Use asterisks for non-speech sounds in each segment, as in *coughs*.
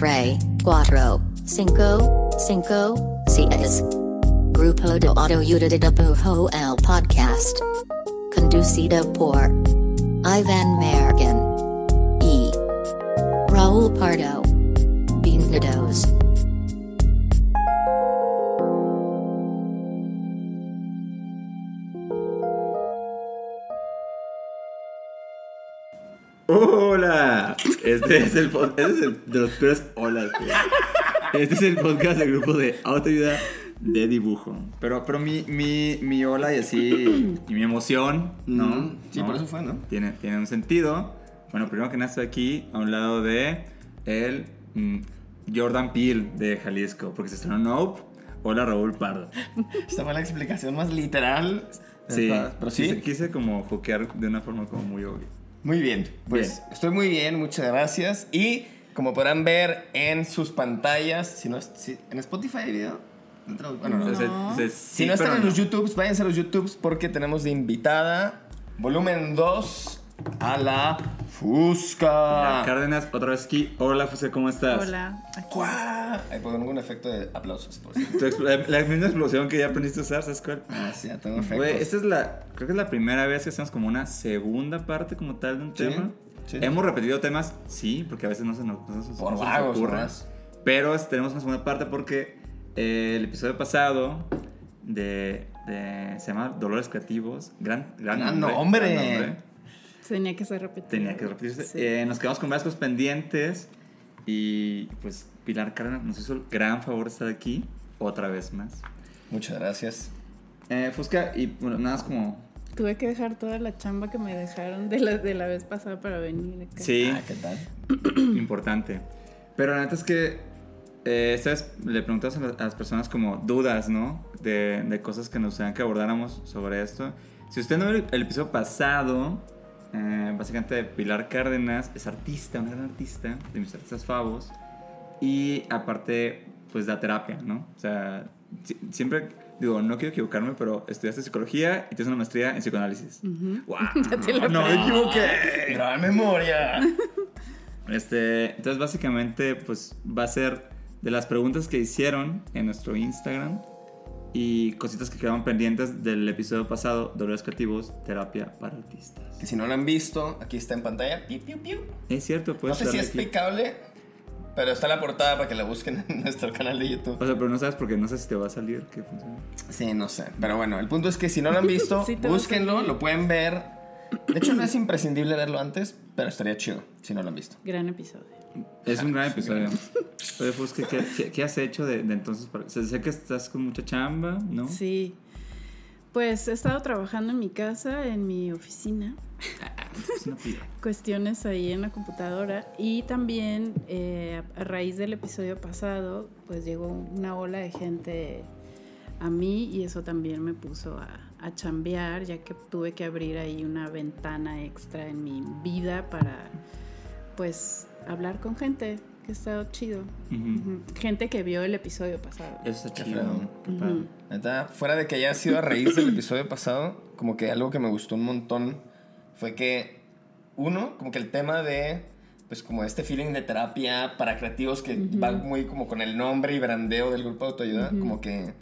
Tre, Cuatro, Cinco, Cinco, Seis. Grupo de Autoayuda de Pujo el Podcast. Conducido por Ivan Mergen. E. Raul Pardo. Bienvenidos. Hola, este es el pod- este es el de los peores güey. Este es el podcast del grupo de autoayuda de dibujo. Pero, pero mi, mi, mi hola y así, y mi emoción, ¿no? Mm, sí, ¿No? por eso fue, ¿no? Tiene, tiene un sentido. Bueno, primero que nada estoy aquí a un lado de el mm, Jordan Peele de Jalisco, porque se estrenó Nope. Hola Raúl Pardo. Esta fue la explicación más literal. Sí, Pero sí, quise, quise como hookear de una forma como muy obvia. Muy bien. Pues Bien. estoy muy bien, muchas gracias. Y como podrán ver en sus pantallas, si no es- si- en Spotify hay video. No Bueno, no. Entonces, Si no están en los YouTubes, váyanse a los YouTubes porque tenemos de invitada volumen 2 a la Fusca. Cárdenas, otra vez aquí. Hola, Fusca, ¿cómo estás? Hola. ¡Cuá! Ahí pongo un efecto de aplausos, por La, la misma explosión que ya aprendiste a usar, ¿sabes cuál? Ah, sí, ya tengo efectos. Güey, esta es la. Creo que es la primera vez que hacemos como una segunda parte como tal de un Sí, tema. sí. Hemos repetido temas, sí, porque a veces no se nos, no se Por no se nos vagos, ocurre. nomás. Pero es- tenemos una segunda parte porque eh, el episodio pasado de, de- se llama Dolores Creativos. Gran, gran Gran nombre. nombre. gran nombre. Tenía que ser repetido. Tenía que repetirse. Sí. Eh, nos quedamos con varias cosas pendientes. Y pues Pilar Cárdenas nos hizo el gran favor de estar aquí otra vez más. Muchas gracias. Eh, Fusca, y bueno, nada más como. Tuve que dejar toda la chamba que me dejaron de la, de la vez pasada para venir acá. Sí, Ah, ¿qué tal? *clears throat* importante. Pero la neta es que. Eh, esta vez le preguntamos a, la- a las personas como dudas, ¿no? De, de cosas que nos gustaría que abordáramos sobre esto. Si usted no vio el, el episodio pasado, eh, básicamente Pilar Cárdenas es artista, una gran artista, de mis artistas favos. Y aparte, pues da terapia, ¿no? O sea, si- siempre digo, no quiero equivocarme, pero estudiaste psicología y tienes una maestría en psicoanálisis. ¡Wow! *laughs* Ya te lo no me equivoqué. Gran memoria. *laughs* Este, entonces básicamente pues va a ser de las preguntas que hicieron en nuestro Instagram y cositas que quedaban pendientes del episodio pasado, Dolores Creativos, Terapia para Artistas. Que si no lo han visto, aquí está en pantalla. Piu, piu, piu. Es cierto, No puedes sé si es picable, pero está la portada para que la busquen en *laughs* nuestro canal de YouTube. O sea, pero no sabes porque no sé si te va a salir que funciona. Sí, no sé. Pero bueno, el punto es que si no lo han *laughs* visto, Sí búsquenlo, lo pueden ver. De hecho, no es imprescindible verlo antes, pero estaría chido si no lo han visto. Gran episodio. Es un gran episodio. Oye, pues, ¿qué, qué, qué- qué has hecho de, de entonces? para- o sea, sé que estás con mucha chamba, ¿no? Sí. Pues he estado trabajando en mi casa, en mi oficina. Es una pila. *laughs* cuestiones ahí en la computadora y también eh, a raíz del episodio pasado pues llegó una ola de gente a mí y eso también me puso a, a chambear ya que tuve que abrir ahí una ventana extra en mi vida para pues hablar con gente que ha estado chido gente que vio el episodio pasado. Eso está chido. Neta, fuera de que haya sido a raíz del episodio pasado, como que algo que me gustó un montón fue que, uno, como que el tema de, pues como este feeling de terapia para creativos que va muy como con el nombre y brandeo del grupo de autoayuda, como que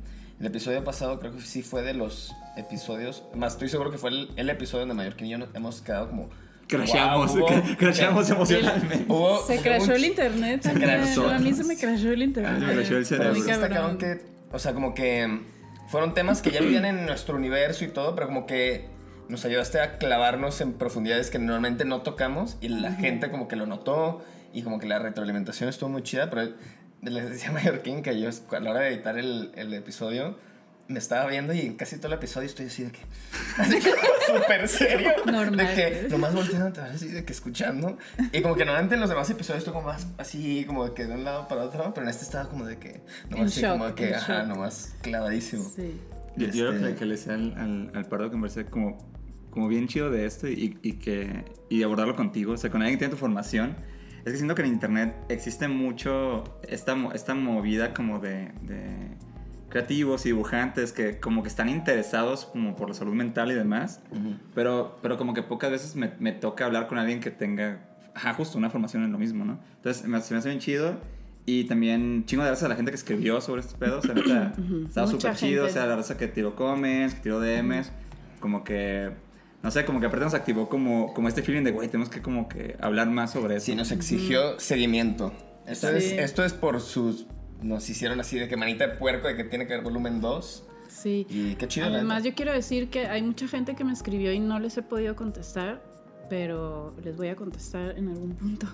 el episodio pasado creo que sí fue de los episodios, más estoy seguro que fue el, el episodio donde Mallorquín y yo nos hemos quedado como... Crashamos, "Wow, hubo- crashamos emocionalmente. hubo *laughs* se crashó el internet se crashó. a mí se me crashó el internet me crashó el cerebro. Que, o sea, como que fueron temas que ya vivían en nuestro universo y todo, pero como que nos ayudaste a clavarnos en profundidades que normalmente no tocamos y la gente como que lo notó y como que la retroalimentación estuvo muy chida, pero les decía a Mallorquín que yo a la hora de editar el, el episodio me estaba viendo y en casi todo el episodio estoy así de que *laughs* así como súper serio Normal. de que nomás volteando así de que escuchando y como que normalmente en los demás episodios estoy como más así como de que de un lado para otro pero en este estaba como de que nomás así shock, como de que ajá shock. nomás clavadísimo sí Yo, yo lo Este- que, que le decía al, al, al Pardo que me parece como, como bien chido de esto y, y que, y abordarlo contigo, o sea, con alguien que tiene tu formación, es que siento que en internet existe mucho esta, esta movida como de, de creativos y dibujantes que como que están interesados como por la salud mental y demás, pero, pero como que pocas veces me, me toca hablar con alguien que tenga, ajá, justo una formación en lo mismo, ¿no? Entonces me, se me hace bien chido Y también chingo de gracias a la gente que escribió sobre estos pedos. O sea, neta, estaba Mucha súper chido. O sea, la raza que tiró comments, que tiró DMs. Como que, no sé, como que aparte nos activó como, como este feeling de, güey, tenemos que como que hablar más sobre eso. Sí, nos exigió seguimiento. Esto, es, Sí. esto es por sus... Nos hicieron así de que manita de puerco de que tiene que haber volumen 2. Sí. Y qué chido. la Además, yo quiero decir que hay mucha gente que me escribió y no les he podido contestar, pero les voy a contestar en algún punto.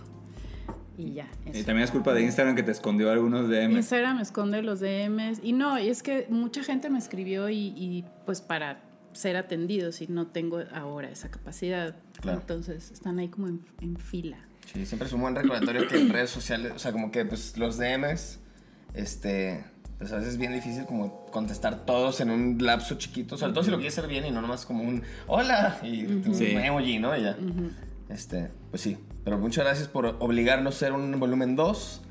Y ya. Y eso. también es culpa de Instagram que te escondió algunos DMs. Instagram esconde los DMs. Y no, y es que mucha gente me escribió y, y, pues para ser atendidos y no tengo ahora esa capacidad. Claro. Entonces están ahí como en, en fila. Sí, siempre es un buen recordatorio que en redes sociales, o sea, como que pues los DMs, este, pues a veces es bien difícil como contestar todos en un lapso chiquito, sobre todo si lo quieres hacer bien y no nomás como un hola y un Sí. emoji, ¿no? Y ya. Este, pues sí, pero muchas gracias por obligarnos a ser un volumen 2.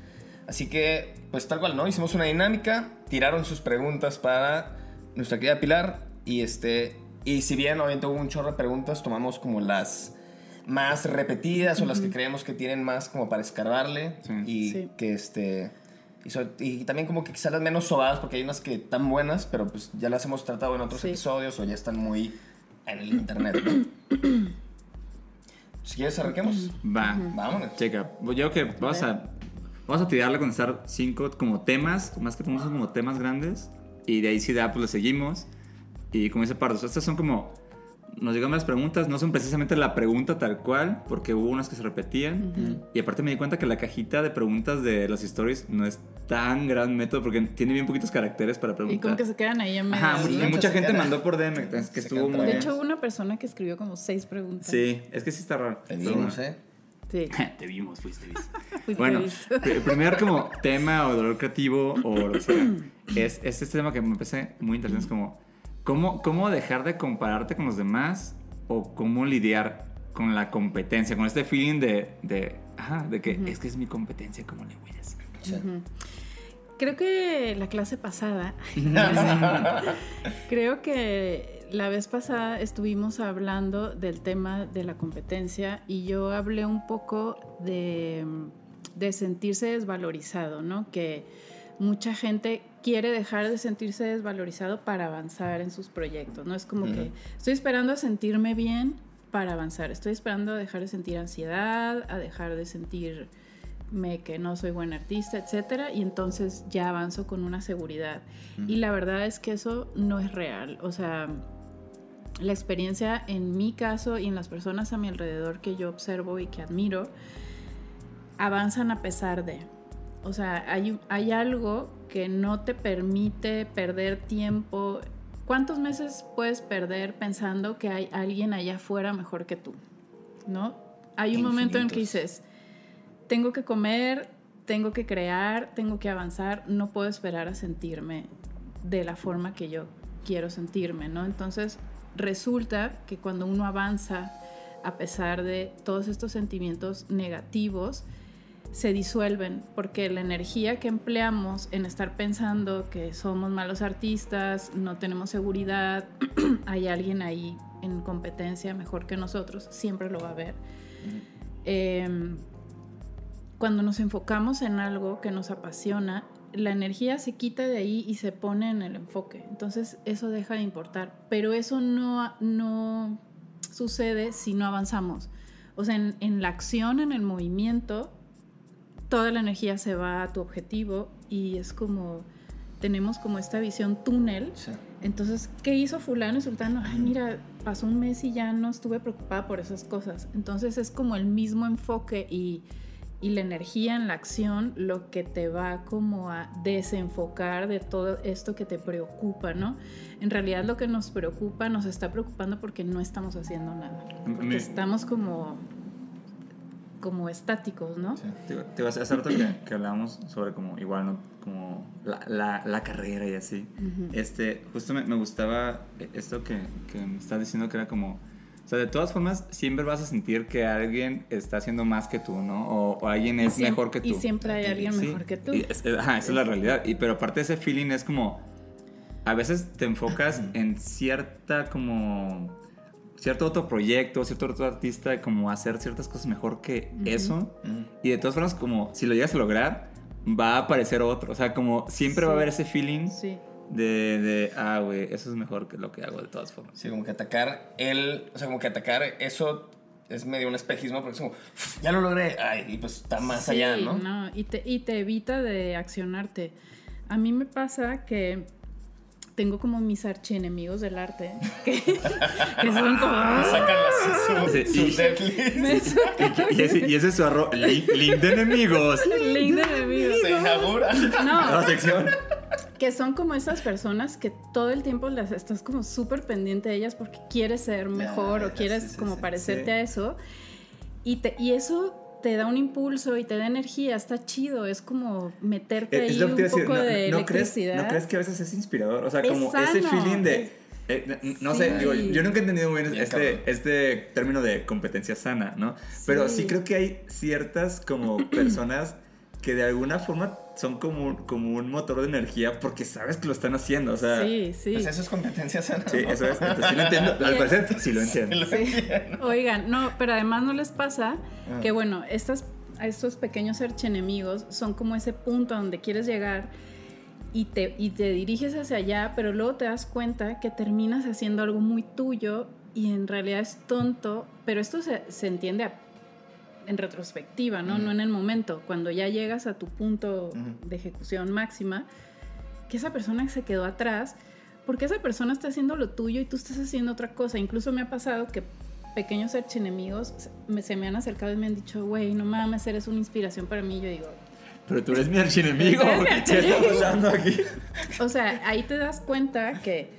Así que, pues tal cual, ¿no? Hicimos una dinámica, tiraron sus preguntas para nuestra querida Pilar y este, y si bien obviamente hubo un chorro de preguntas, tomamos como las más repetidas o las que creemos que tienen más como para escarbarle Sí. y Sí. que este y, también como que quizás las menos sobadas porque hay unas que están buenas pero pues ya las hemos tratado en otros Sí. episodios o ya están muy en el internet ¿no? si quieres arranquemos Va. vámonos Checa. Yo creo que vamos a, vamos a tirarle a contestar cinco como temas, más que como temas grandes. Y de ahí si da, pues le seguimos. Y como dice Pardos, estas son como. Nos llegan las preguntas, no son precisamente la pregunta tal cual, porque hubo unas que se repetían. Y aparte me di cuenta que la cajita de preguntas de las stories no es tan gran método, porque tiene bien poquitos caracteres para Y preguntar. como que se quedan ahí en medio. Ajá, Sí, y mucha gente mandó por DM, que se estuvo muy De bien. hecho, hubo una persona que escribió como seis preguntas. Sí, es que sí está raro. te bueno. eh Sí. *laughs* Te vimos, fuiste visto. *laughs* Fuiste Bueno, visto. el primer como tema o dolor creativo o lo que sea, es, es este tema que me parece muy interesante, es como ¿cómo, cómo dejar de compararte con los demás o cómo lidiar con la competencia, con este feeling de, de, ajá, de que es que es mi competencia, ¿cómo le voy a hacer? Sí. Creo que la clase pasada, *laughs* creo que la vez pasada estuvimos hablando del tema de la competencia y yo hablé un poco de, de sentirse desvalorizado, ¿no? Que mucha gente quiere dejar de sentirse desvalorizado para avanzar en sus proyectos, ¿no? Es como que estoy esperando a sentirme bien para avanzar, estoy esperando a dejar de sentir ansiedad, a dejar de sentir me que no soy buen artista, etcétera, y entonces ya avanzo con una seguridad. Y la verdad es que eso no es real. O sea, la experiencia en mi caso y en las personas a mi alrededor que yo observo y que admiro, avanzan a pesar de. O sea, hay, hay algo que no te permite perder tiempo. ¿Cuántos meses puedes perder pensando que hay alguien allá afuera mejor que tú? ¿No? Hay un momento en que dices, tengo que comer, tengo que crear, tengo que avanzar, no puedo esperar a sentirme de la forma que yo quiero sentirme, ¿no? Entonces resulta que cuando uno avanza, a pesar de todos estos sentimientos negativos, se disuelven porque la energía que empleamos en estar pensando que somos malos artistas, no tenemos seguridad, *clears throat* hay alguien ahí en competencia mejor que nosotros, siempre lo va a haber. Eh, cuando nos enfocamos en algo que nos apasiona, la energía se quita de ahí y se pone en el enfoque. Entonces eso deja de importar. Pero eso no, no sucede si no avanzamos. O sea, en la acción, en el movimiento, toda la energía se va a tu objetivo y es como, tenemos como esta visión túnel Sí. entonces, ¿qué hizo fulano y sultano? Ay, mira, pasó un mes y ya no estuve preocupada por esas cosas. Entonces es como el mismo enfoque y, y la energía en la acción lo que te va como a desenfocar de todo esto que te preocupa, ¿no? En realidad lo que nos preocupa nos está preocupando porque no estamos haciendo nada. Porque Me- estamos como, como estáticos, ¿no? Sí. Te, te iba a hacer que, que hablábamos sobre como igual, ¿no? Como la, la, la carrera y así. Este, justo me, me gustaba esto que, que me estás diciendo que era como... O sea, de todas formas, siempre vas a sentir que alguien está haciendo más que tú, ¿no? O, o alguien es Siem- mejor que tú. Y siempre hay alguien Sí, mejor que tú. y es- es- ajá, esa es la realidad. Y, pero aparte de ese feeling es como... A veces te enfocas en cierta como... Cierto otro proyecto, cierto otro artista, como hacer ciertas cosas mejor que eso. Ujú. Y de todas formas, como si lo llegas a lograr, va a aparecer otro. O sea, como siempre va a haber ese feeling Sí. de, de, ah, güey, eso es mejor que lo que hago de todas formas. Sí, como que atacar él, o sea, como que atacar eso es medio un espejismo porque es como, "Uf, ya lo logré, ay, y pues está más Sí, allá, ¿no? y, te, y te evita de accionarte. A mí me pasa que tengo como mis archienemigos del arte, que, *laughs* que son como... *laughs* Sacan así su, *laughs* y- ese, y ese es su arroz. Link, link de enemigos. link de enemigos. se inaugura. No, sección. que son como esas personas que todo el tiempo las estás como súper pendiente de ellas porque quieres ser mejor ya, o quieres sí, sí, como sí, parecerte sí. a eso. Y, te, y eso te da un impulso y te da energía, está chido, es como meterte ahí Es lo que un poco No, de no crees, electricidad. ¿No crees que a veces es inspirador? O sea, Es como ese feeling de. es- eh, no Sí. sé, digo, yo nunca he entendido muy bien Bien, este, cabrón. este término de competencia sana, ¿no? Pero sí Sí. creo que hay ciertas como *clears throat* personas que de alguna forma son como, un- como un motor de energía porque sabes que lo están haciendo, o sea... Sí, sí. Pues eso es competencia sana. Sí, ¿no? eso es. Entonces sí lo entiendo. *laughs* Al parecer sí lo entiendo. Lo entiendo. Oigan, no, pero además no les pasa Ah. que, bueno, estas, estos pequeños archienemigos son como ese punto a donde quieres llegar y te, y te diriges hacia allá, pero luego te das cuenta que terminas haciendo algo muy tuyo y en realidad es tonto, pero esto se, se entiende a- en retrospectiva, ¿no? No en el momento, cuando ya llegas a tu punto de ejecución máxima, que esa persona se quedó atrás porque esa persona está haciendo lo tuyo y tú estás haciendo otra cosa. Incluso me ha pasado que pequeños archienemigos se me, se me han acercado y me han dicho, güey, no mames, eres una inspiración para mí. Yo digo, Pero tú eres mi archienemigo. *laughs* ¿Qué está pasando *laughs* aquí? o sea, ahí te das cuenta que,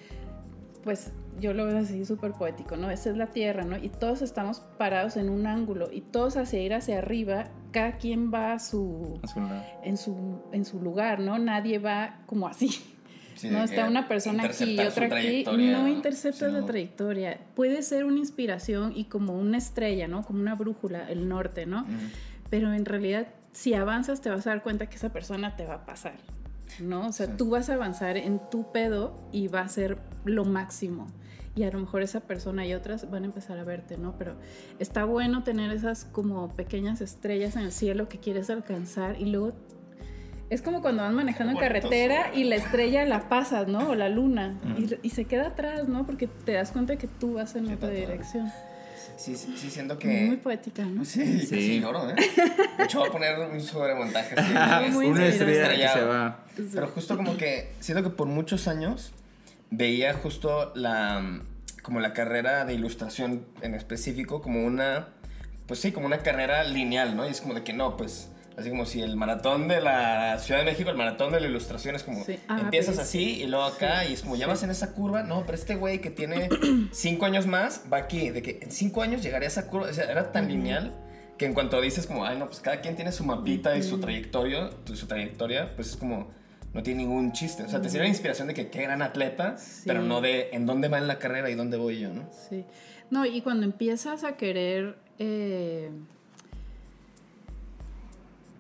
pues, yo lo veo así súper poético, ¿no? Esa es la tierra, ¿no? Y todos estamos parados en un ángulo y todos hacia ir hacia arriba, cada quien va a su, en su, en su lugar, ¿no? Nadie va como así. Sí, no está que una persona aquí y su otra aquí. No interceptas sino- la trayectoria. Puede ser una inspiración y como una estrella, ¿no? Como una brújula, el norte, ¿no? Pero en realidad, si avanzas, te vas a dar cuenta que esa persona te va a pasar, ¿no? O sea, Sí. tú vas a avanzar en tu pedo y va a ser lo máximo. Y a lo mejor esa persona y otras van a empezar a verte, ¿no? Pero está bueno tener esas como pequeñas estrellas en el cielo que quieres alcanzar y luego es como cuando vas manejando en carretera y la estrella la pasas, ¿no? O la luna. Y, y se queda atrás, ¿no? Porque te das cuenta que tú vas en Sí, otra dirección. Sí, sí, sí, siento Muy que... poética, ¿no? Sí, Sí. sí. lloro, ¿eh? De hecho, voy a poner un sobremontaje. así, *laughs* Muy Una estrella que se va. Pero justo como que siento que por muchos años veía justo la como la carrera de ilustración en específico como una pues sí, como una carrera lineal, ¿no? Y es como de que no, pues así como si el maratón de la Ciudad de México, el maratón de la ilustración es como Sí. Ah, empiezas así y luego acá sí, y es como ya sí. vas en esa curva, no, pero este güey que tiene *clears throat* cinco años más va aquí, de que en cinco años llegaría a esa curva, o sea, era tan lineal que en cuanto dices como, ay no, pues cada quien tiene su mapita y su trayectoria, su trayectoria, pues es como no tiene ningún chiste. O sea, te sirve la inspiración de que qué gran atleta, Sí. pero no de en dónde va en la carrera y dónde voy yo, ¿no? Sí. No, y cuando empiezas a querer eh,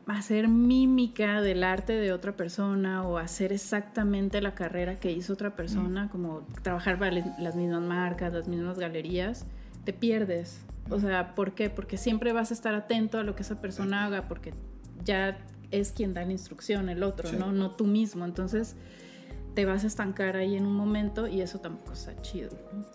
hacer mímica del arte de otra persona o hacer exactamente la carrera que hizo otra persona, como trabajar para las mismas marcas, las mismas galerías, te pierdes. O sea, ¿por qué? Porque siempre vas a estar atento a lo que esa persona haga, porque ya es quien da la instrucción, el otro, Sí. ¿no? No tú mismo. Entonces te vas a estancar ahí en un momento y eso tampoco está chido. ¿no?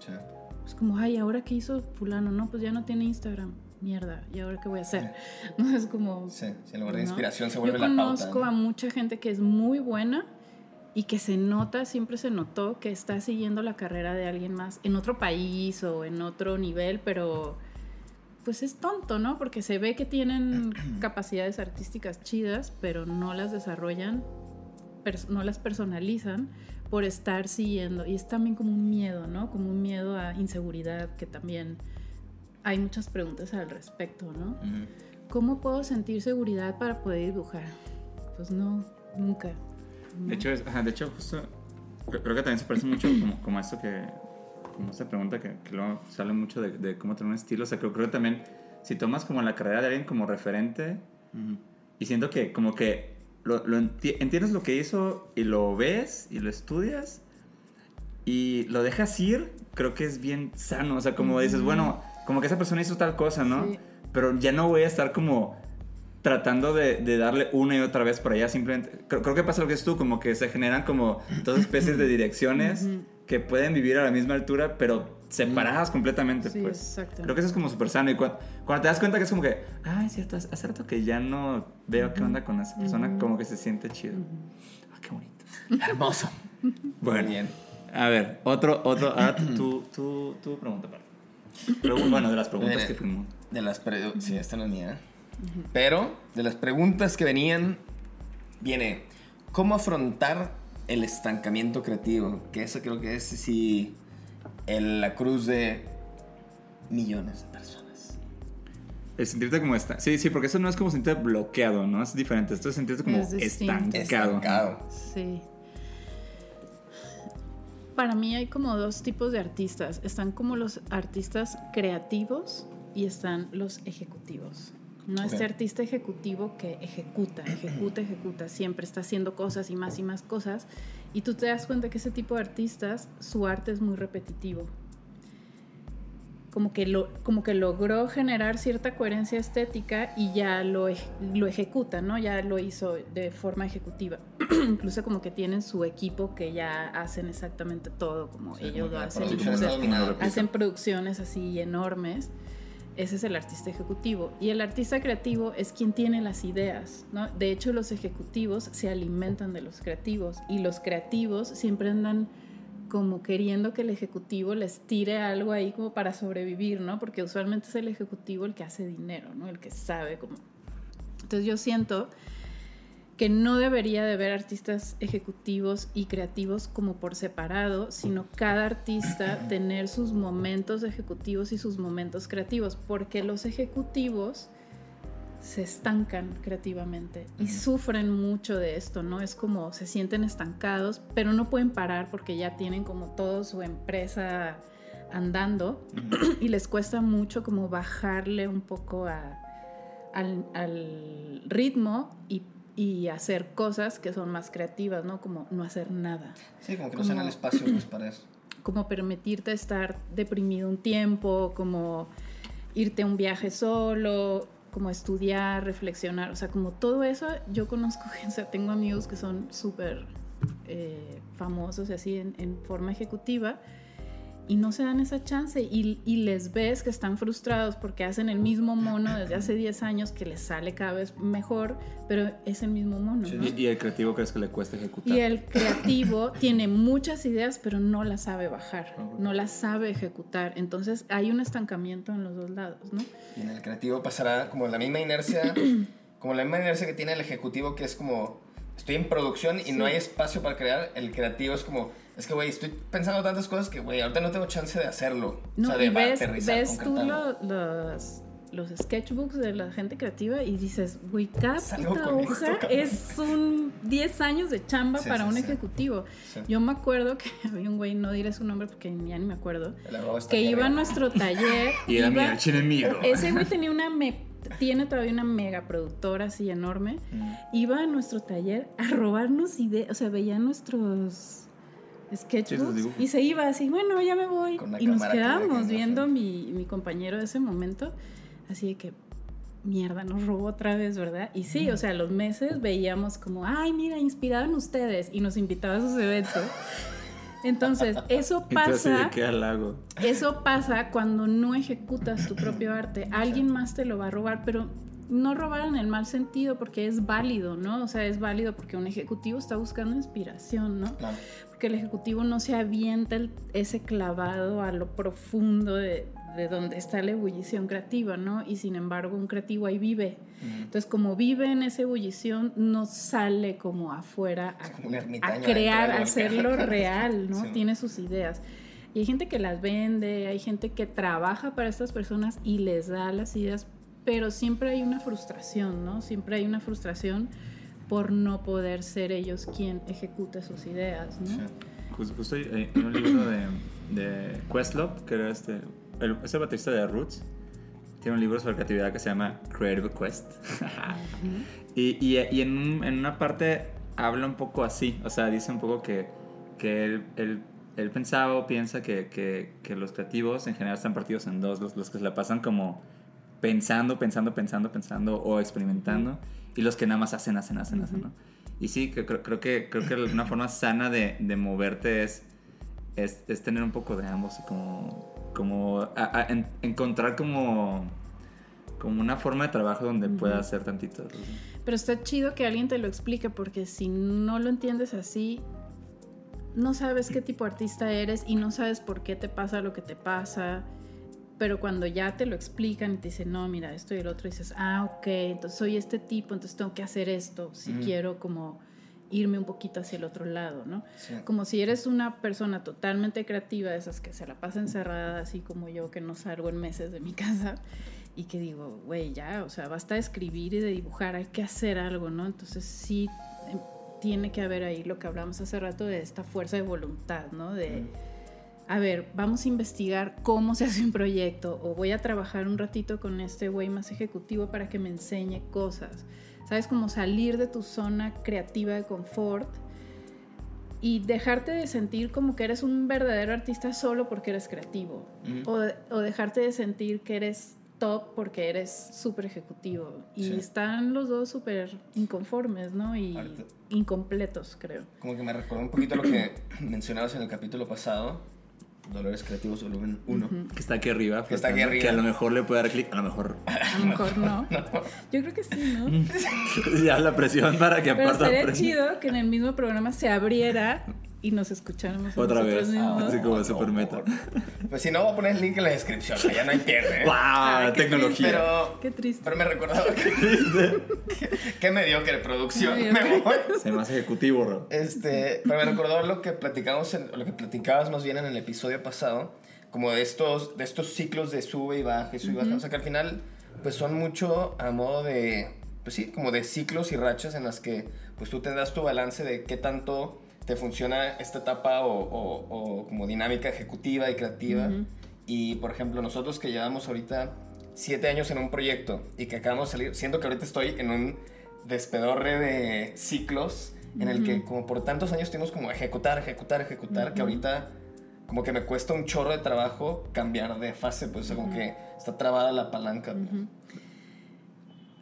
Es como, ay, ¿ahora qué hizo fulano? No, pues ya no tiene Instagram. Mierda, ¿y ahora qué voy a hacer? No, *laughs* es como... sí, sí, en lugar de ¿no? inspiración se Yo vuelve la pauta. conozco ¿no? a mucha gente que es muy buena y que se nota, siempre se notó que está siguiendo la carrera de alguien más en otro país o en otro nivel, pero pues es tonto, ¿no? Porque se ve que tienen *clears throat* capacidades artísticas chidas, pero no las desarrollan, no las personalizan por estar siguiendo. Y es también como un miedo, ¿no? Como un miedo a inseguridad, que también hay muchas preguntas al respecto, ¿no? ¿Cómo puedo sentir seguridad para poder dibujar? Pues no, nunca. De hecho, es- ajá, de hecho, justo creo que también se parece mucho como, esto que, como esta pregunta que, que luego sale mucho de, de cómo tener un estilo. O sea, creo, creo que también si tomas como la carrera de alguien como referente Ujú. y siento que como que lo, lo enti- entiendes lo que hizo y lo ves y lo estudias y lo dejas ir, creo que es bien sano. O sea, como dices, Ujú. bueno, como que esa persona hizo tal cosa, ¿no? Sí. Pero ya no voy a estar como tratando de, de darle una y otra vez por allá, simplemente, creo, creo que pasa lo que es tú, como que se generan como dos especies de *clears throat* direcciones que pueden vivir a la misma altura, pero separadas completamente, Sí, pues. exacto. Creo que eso es como súper sano y cua- cuando, te das cuenta que es como que, ay, cierto, hace rato que ya no veo qué onda con esa persona, como que se siente chido. Ah, qué bonito. *laughs* Hermoso. Bueno, bien. a ver, otro, otro, ahora tú, tú, tú pregunta. Pero bueno, de las preguntas que fuimos. De las pre- Sí, esta no es mía. Pero de las preguntas que venían, viene, ¿cómo afrontar el estancamiento creativo? Que eso creo que es sí, el- la cruz de millones de personas. El sentirte como está. Sí, sí, porque eso no es como sentirte bloqueado, ¿no? Es diferente. Esto es sentirte como Es estancado. Estancado. Sí. Para mí hay como dos tipos de artistas. Están como los artistas creativos y están los ejecutivos. No Ok. este artista ejecutivo que ejecuta, ejecuta, ejecuta, siempre está haciendo cosas y más y más cosas. Y tú te das cuenta que ese tipo de artistas, su arte es muy repetitivo. Como que, lo, como que logró generar cierta coherencia estética y ya lo, lo ejecuta, ¿no? Ya lo hizo de forma ejecutiva. *clears throat* Incluso como que tienen su equipo que ya hacen exactamente todo como Sí, ellos lo hacen. hacen producciones así enormes. Ese es el artista ejecutivo. Y el artista creativo es quien tiene las ideas, ¿no? De hecho, los ejecutivos se alimentan de los creativos y los creativos siempre andan como queriendo que el ejecutivo les tire algo ahí como para sobrevivir, ¿no? Porque usualmente es el ejecutivo el que hace dinero, ¿no? El que sabe cómo. Entonces yo siento que no debería de haber artistas ejecutivos y creativos como por separado, sino cada artista tener sus momentos ejecutivos y sus momentos creativos, porque los ejecutivos se estancan creativamente y sufren mucho de esto, ¿no? Es como se sienten estancados, pero no pueden parar porque ya tienen como toda su empresa andando *clears throat* y les cuesta mucho como bajarle un poco a- al, al ritmo y, y hacer cosas que son más creativas, ¿no? Como no hacer nada Sí, como que no sean Como- el espacio pues, para eso. como permitirte estar deprimido un tiempo, como irte a un viaje solo, como estudiar, reflexionar, o sea, como todo eso, yo conozco, *laughs* o sea, tengo amigos que son súper eh, famosos y así en, en forma ejecutiva y no se dan esa chance y, y les ves que están frustrados porque hacen el mismo mono desde hace 10 años que les sale cada vez mejor, pero es el mismo mono. Sí. ¿no? Y, y el creativo crees que le cuesta ejecutar. Y el creativo *laughs* tiene muchas ideas, pero no las sabe bajar, Ok. no las sabe ejecutar. Entonces hay un estancamiento en los dos lados, ¿no? Y en el creativo pasará como la misma inercia, *clears throat* como la misma inercia que tiene el ejecutivo, que es como, estoy en producción y Sí. no hay espacio para crear. El creativo es como, es que, güey, estoy pensando tantas cosas que, güey, ahorita no tengo chance de hacerlo. No, o sea, de ves, aterrizar, ves tú lo- los, los sketchbooks de la gente creativa y dices, güey, cada puta hoja esto, es un 10 años de chamba Sí, para sí, un sí. ejecutivo. Sí. Yo me acuerdo que *laughs* había un güey, no diré su nombre porque ya ni me acuerdo, que iba a arriba. nuestro taller. *laughs* Y era mi archienemigo. Ese güey tenía una me- tiene todavía una mega productora así enorme. Mm. Iba a nuestro taller a robarnos ideas, o sea, veía nuestros sketchbooks y se iba así, bueno, ya me voy. Y nos quedábamos que viendo mi, mi compañero de ese momento, así de que, mierda, nos robó otra vez, ¿verdad? Y sí, o sea, los meses veíamos como, ay, mira, inspirado en ustedes, y nos invitaba a sus eventos. Entonces, *laughs* eso Entonces, pasa. ¿de qué halago? Eso pasa cuando no ejecutas tu propio arte. Alguien más te lo va a robar, pero no robar en el mal sentido porque es válido, ¿no? O sea, es válido porque un ejecutivo está buscando inspiración, ¿no? Claro. Porque el ejecutivo no se avienta el- ese clavado a lo profundo de, de donde está la ebullición creativa, ¿no? Y sin embargo, un creativo ahí vive. Mm. Entonces, como vive en esa ebullición, no sale como afuera a, crear, a hacerlo *laughs* real, ¿no? Sí. Tiene sus ideas. Y hay gente que las vende, hay gente que trabaja para estas personas y les da las ideas, pero siempre hay una frustración, ¿no? Siempre hay una frustración por no poder ser ellos quien ejecute sus ideas, ¿no? Sí. Justo, justo hay, hay un libro de, de Questlove, que era este, el, es el baterista de Roots. Tiene un libro sobre creatividad que se llama Creative Quest. y, y, y en, un- en una parte habla un poco así, o sea, dice un poco que, que él, él, él pensaba o piensa que, que, que los creativos en general están partidos en dos, los, los que se la pasan como pensando, pensando, pensando, pensando o experimentando y los que nada más hacen, hacen, hacen, hacen, ¿no? Y sí, creo, creo que, creo que una forma sana de, de moverte es, es, es tener un poco de ambos y como, como a- a- en- encontrar como, como una forma de trabajo donde pueda hacer tantito. Pero está chido que alguien te lo explique porque si no lo entiendes así, no sabes qué tipo de artista eres y no sabes por qué te pasa lo que te pasa. Pero cuando ya te lo explican y te dicen, no, mira, esto y el otro, dices, ah, ok, entonces soy este tipo, entonces tengo que hacer esto si Ujú. quiero como irme un poquito hacia el otro lado, ¿no? Sí. Como si eres una persona totalmente creativa, de esas que se la pasa encerrada, así como yo, que no salgo en meses de mi *laughs* casa, y que digo, güey, ya, o sea, basta de escribir y de dibujar, hay que hacer algo, ¿no? Entonces sí em, tiene que haber ahí lo que hablamos hace rato de esta fuerza de voluntad, ¿no? De, a ver, vamos a investigar cómo se hace un proyecto, o voy a trabajar un ratito con este güey más ejecutivo para que me enseñe cosas. ¿Sabes? Como salir de tu zona creativa de confort y dejarte de sentir como que eres un verdadero artista solo porque eres creativo. O, o dejarte de sentir que eres top porque eres súper ejecutivo. Y Sí. están los dos súper inconformes, ¿no? Y incompletos, creo. Como que me recordó un poquito lo que *clears throat* mencionabas en el capítulo pasado, Dolores Creativos Volumen 1. Que está aquí arriba. Que está aquí arriba. Que a lo mejor le puede dar clic, a lo mejor A lo mejor no. Yo creo que sí, ¿no? *laughs* ya la presión para que Pero aparta premio. chido que en el mismo programa se abriera y nos escucháramos Otra vez. mismos. Así como super meta. Pues si no, voy a poner el link en la descripción, ya no hay pierde. ¿eh? *laughs* ¡Wow! Ay, qué tecnología. Pero, Qué triste. pero me recordaba que... *laughs* *laughs* Qué mediocre producción, Mediocre. me voy. Se más ejecutivo, bro. Este, pero me recordó lo que platicamos, en- lo que platicabas más bien en el episodio pasado, como de estos, de estos ciclos de sube y baja, y sube y baja. O sea que al final, pues son mucho a modo de, pues sí, como de ciclos y rachas en las que, pues tú tendrás tu balance de qué tanto te funciona esta etapa o, o- o como dinámica ejecutiva y creativa. Ujú. Y por ejemplo, nosotros que llevamos ahorita siete años en un proyecto y que acabamos de salir, siento que ahorita estoy en un despedorre de ciclos en el que como por tantos años tuvimos como ejecutar, ejecutar, ejecutar, que ahorita como que me cuesta un chorro de trabajo cambiar de fase, pues o sea, como que está trabada la palanca. pues.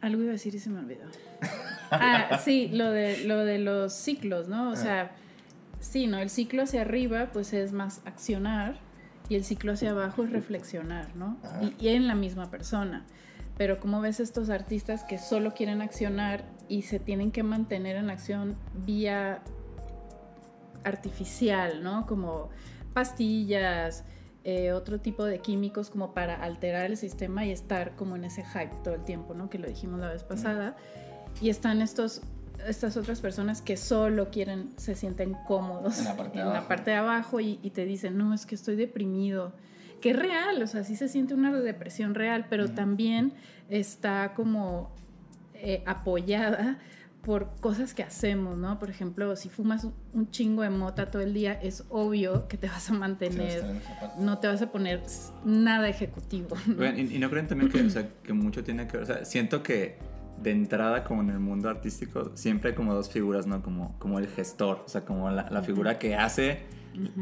Algo iba a decir y se me olvidó. *laughs* Ah, sí, lo de, lo de los ciclos, ¿no? O sea, sí, ¿no? El ciclo hacia arriba, pues es más accionar y el ciclo hacia abajo es reflexionar, ¿no? Y, y en la misma persona. Pero ¿cómo ves estos artistas que solo quieren accionar y se tienen que mantener en acción vía artificial, ¿no? Como pastillas, eh, otro tipo de químicos como para alterar el sistema y estar como en ese hype todo el tiempo, ¿no? Que lo dijimos la vez pasada. Y están estos, estas otras personas que solo quieren, se sienten cómodos En la parte de en la abajo. parte de abajo y, y te dicen, no, es que estoy deprimido. Que es real, o sea, sí se siente una depresión real, pero también está como eh, apoyada por cosas que hacemos, ¿no? Por ejemplo, si fumas un chingo de mota todo el día, es obvio que te vas a mantener, no te vas a poner nada ejecutivo. ¿y, y no creen también que, o sea, que mucho tiene que ver? O sea, siento que de entrada, como en el mundo artístico, siempre hay como dos figuras, ¿no? Como, como el gestor, o sea, como la, la figura que hace,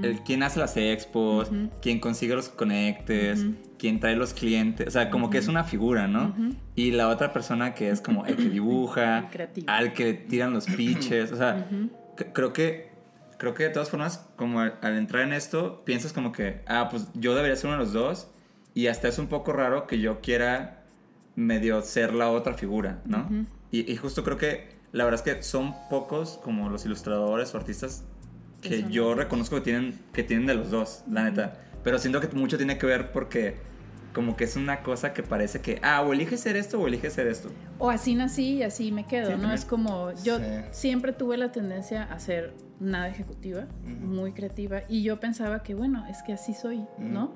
el, quien hace las expos, Ujú. quien consigue los conectes, quien trae los clientes, o sea, como que es una figura, ¿no? Y la otra persona que es como el que dibuja, El al que le tiran los pitches, o sea, creo que creo que de todas formas como al, al entrar en esto piensas como que ah pues yo debería ser uno de los dos y hasta es un poco raro que yo quiera medio ser la otra figura no y, y justo creo que la verdad es que son pocos como los ilustradores o artistas Que yo reconozco que tienen que tienen de los dos la neta pero siento que mucho tiene que ver porque como que es una cosa que parece que ah o elige ser esto o elige ser esto O así nací y así me quedo, Sí, ¿no? Es como, yo Sí. siempre tuve la tendencia a ser nada ejecutiva, muy creativa, y yo pensaba que, bueno, es que así soy. ¿no?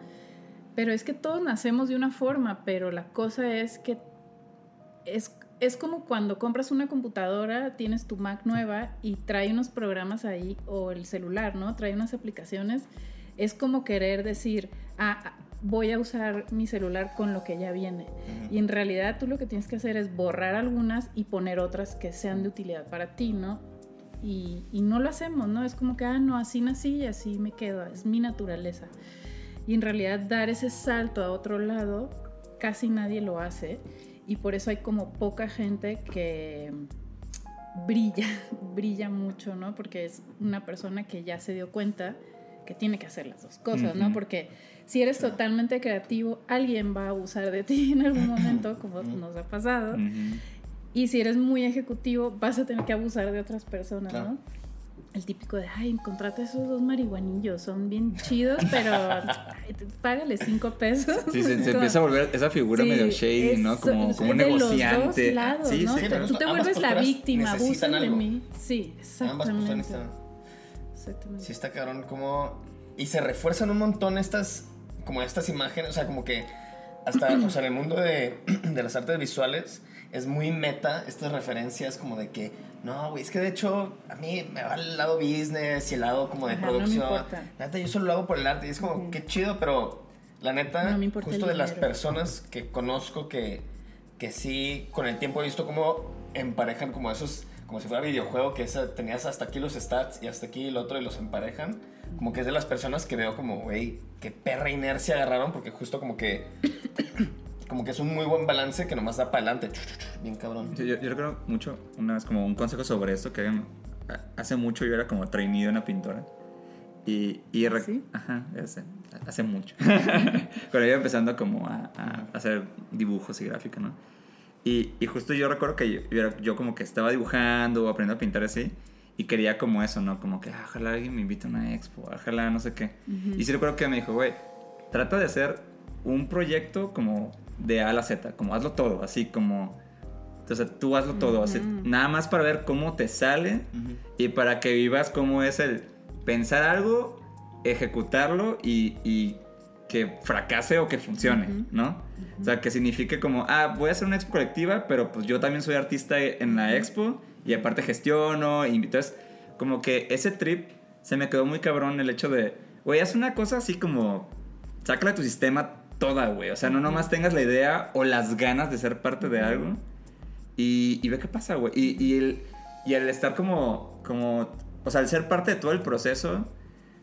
Pero es que todos nacemos de una forma, pero la cosa es que es, es como cuando compras una computadora, tienes tu Mac nueva y trae unos programas ahí, o el celular, ¿no? Trae unas aplicaciones. Es como querer decir, ah, ah, voy a usar mi celular con lo que ya viene. Y en realidad tú lo que tienes que hacer es borrar algunas y poner otras que sean de utilidad para ti, ¿no? Y, y no lo hacemos, ¿no? Es como que, ah, no, así nací y así me quedo, es mi naturaleza. Y en realidad dar ese salto a otro lado casi nadie lo hace y por eso hay como poca gente que brilla, *laughs* brilla mucho, ¿no? Porque es una persona que ya se dio cuenta que tiene que hacer las dos cosas, ¿no? Porque si eres totalmente creativo, alguien va a abusar de ti en algún momento, como nos ha pasado. Y si eres muy ejecutivo, vas a tener que abusar de otras personas, Claro. ¿no? El típico de, ay, contrata esos dos marihuanillos, son bien chidos, pero ay, *laughs* págale cinco pesos. Sí, se, empieza a volver esa figura Sí, medio shady, ¿no? Como, como un de los dos negociante. lados, sí, ¿no? sí. Pero Tú te ambas vuelves la víctima, abusan de mí. Sí, Ambas exactamente. necesitan. Exactamente. Sí está cabrón como... Y se refuerzan un montón estas, como estas imágenes, o sea, como que hasta, o sea, en el mundo de, *clears throat* de las artes visuales es muy meta estas referencias como de que, no, güey, es que de hecho a mí me va el lado business y el lado como de Ajá, no producción. importa. La neta, yo solo lo hago por el arte y es como, qué chido, pero la neta, No justo de las personas que conozco que, que sí, con el tiempo he visto cómo emparejan como esos, como si fuera videojuego, que esa- tenías hasta aquí los stats y hasta aquí el otro y los emparejan. Como que es de las personas que veo como, güey, qué perra inercia agarraron, porque justo como que, como que es un muy buen balance que nomás da para adelante. Bien cabrón. Yo, yo, yo recuerdo mucho, una vez como un consejo sobre esto, que hace mucho yo era como trainee de una pintora. Y, y ¿Ah, sí? Ajá, hace, hace mucho. *laughs* Cuando iba empezando como a, a hacer dibujos y gráfica, ¿no? Y, y justo yo recuerdo que yo, yo yo como que estaba dibujando o aprendiendo a pintar así. Y quería como eso, ¿no? Como que, ah, ojalá alguien me invite a una expo, ojalá no sé qué. Y sí recuerdo que me dijo, güey, trata de hacer un proyecto como de A a la Z, como hazlo todo, así como... O sea, tú hazlo todo, así, Ujú. nada más para ver cómo te sale y para que vivas cómo es el pensar algo, ejecutarlo y, y que fracase o que funcione. ¿no? O sea, que signifique como, ah, voy a hacer una expo colectiva, pero pues yo también soy artista en la expo y aparte gestiono. Y entonces, como que ese trip se me quedó muy cabrón el hecho de, güey, haz una cosa así como, sácala de tu sistema toda, güey. O sea, no nomás tengas la idea o las ganas de ser parte de algo y, y ve qué pasa, güey. Y, y, el, y el estar como, como, o sea, el ser parte de todo el proceso,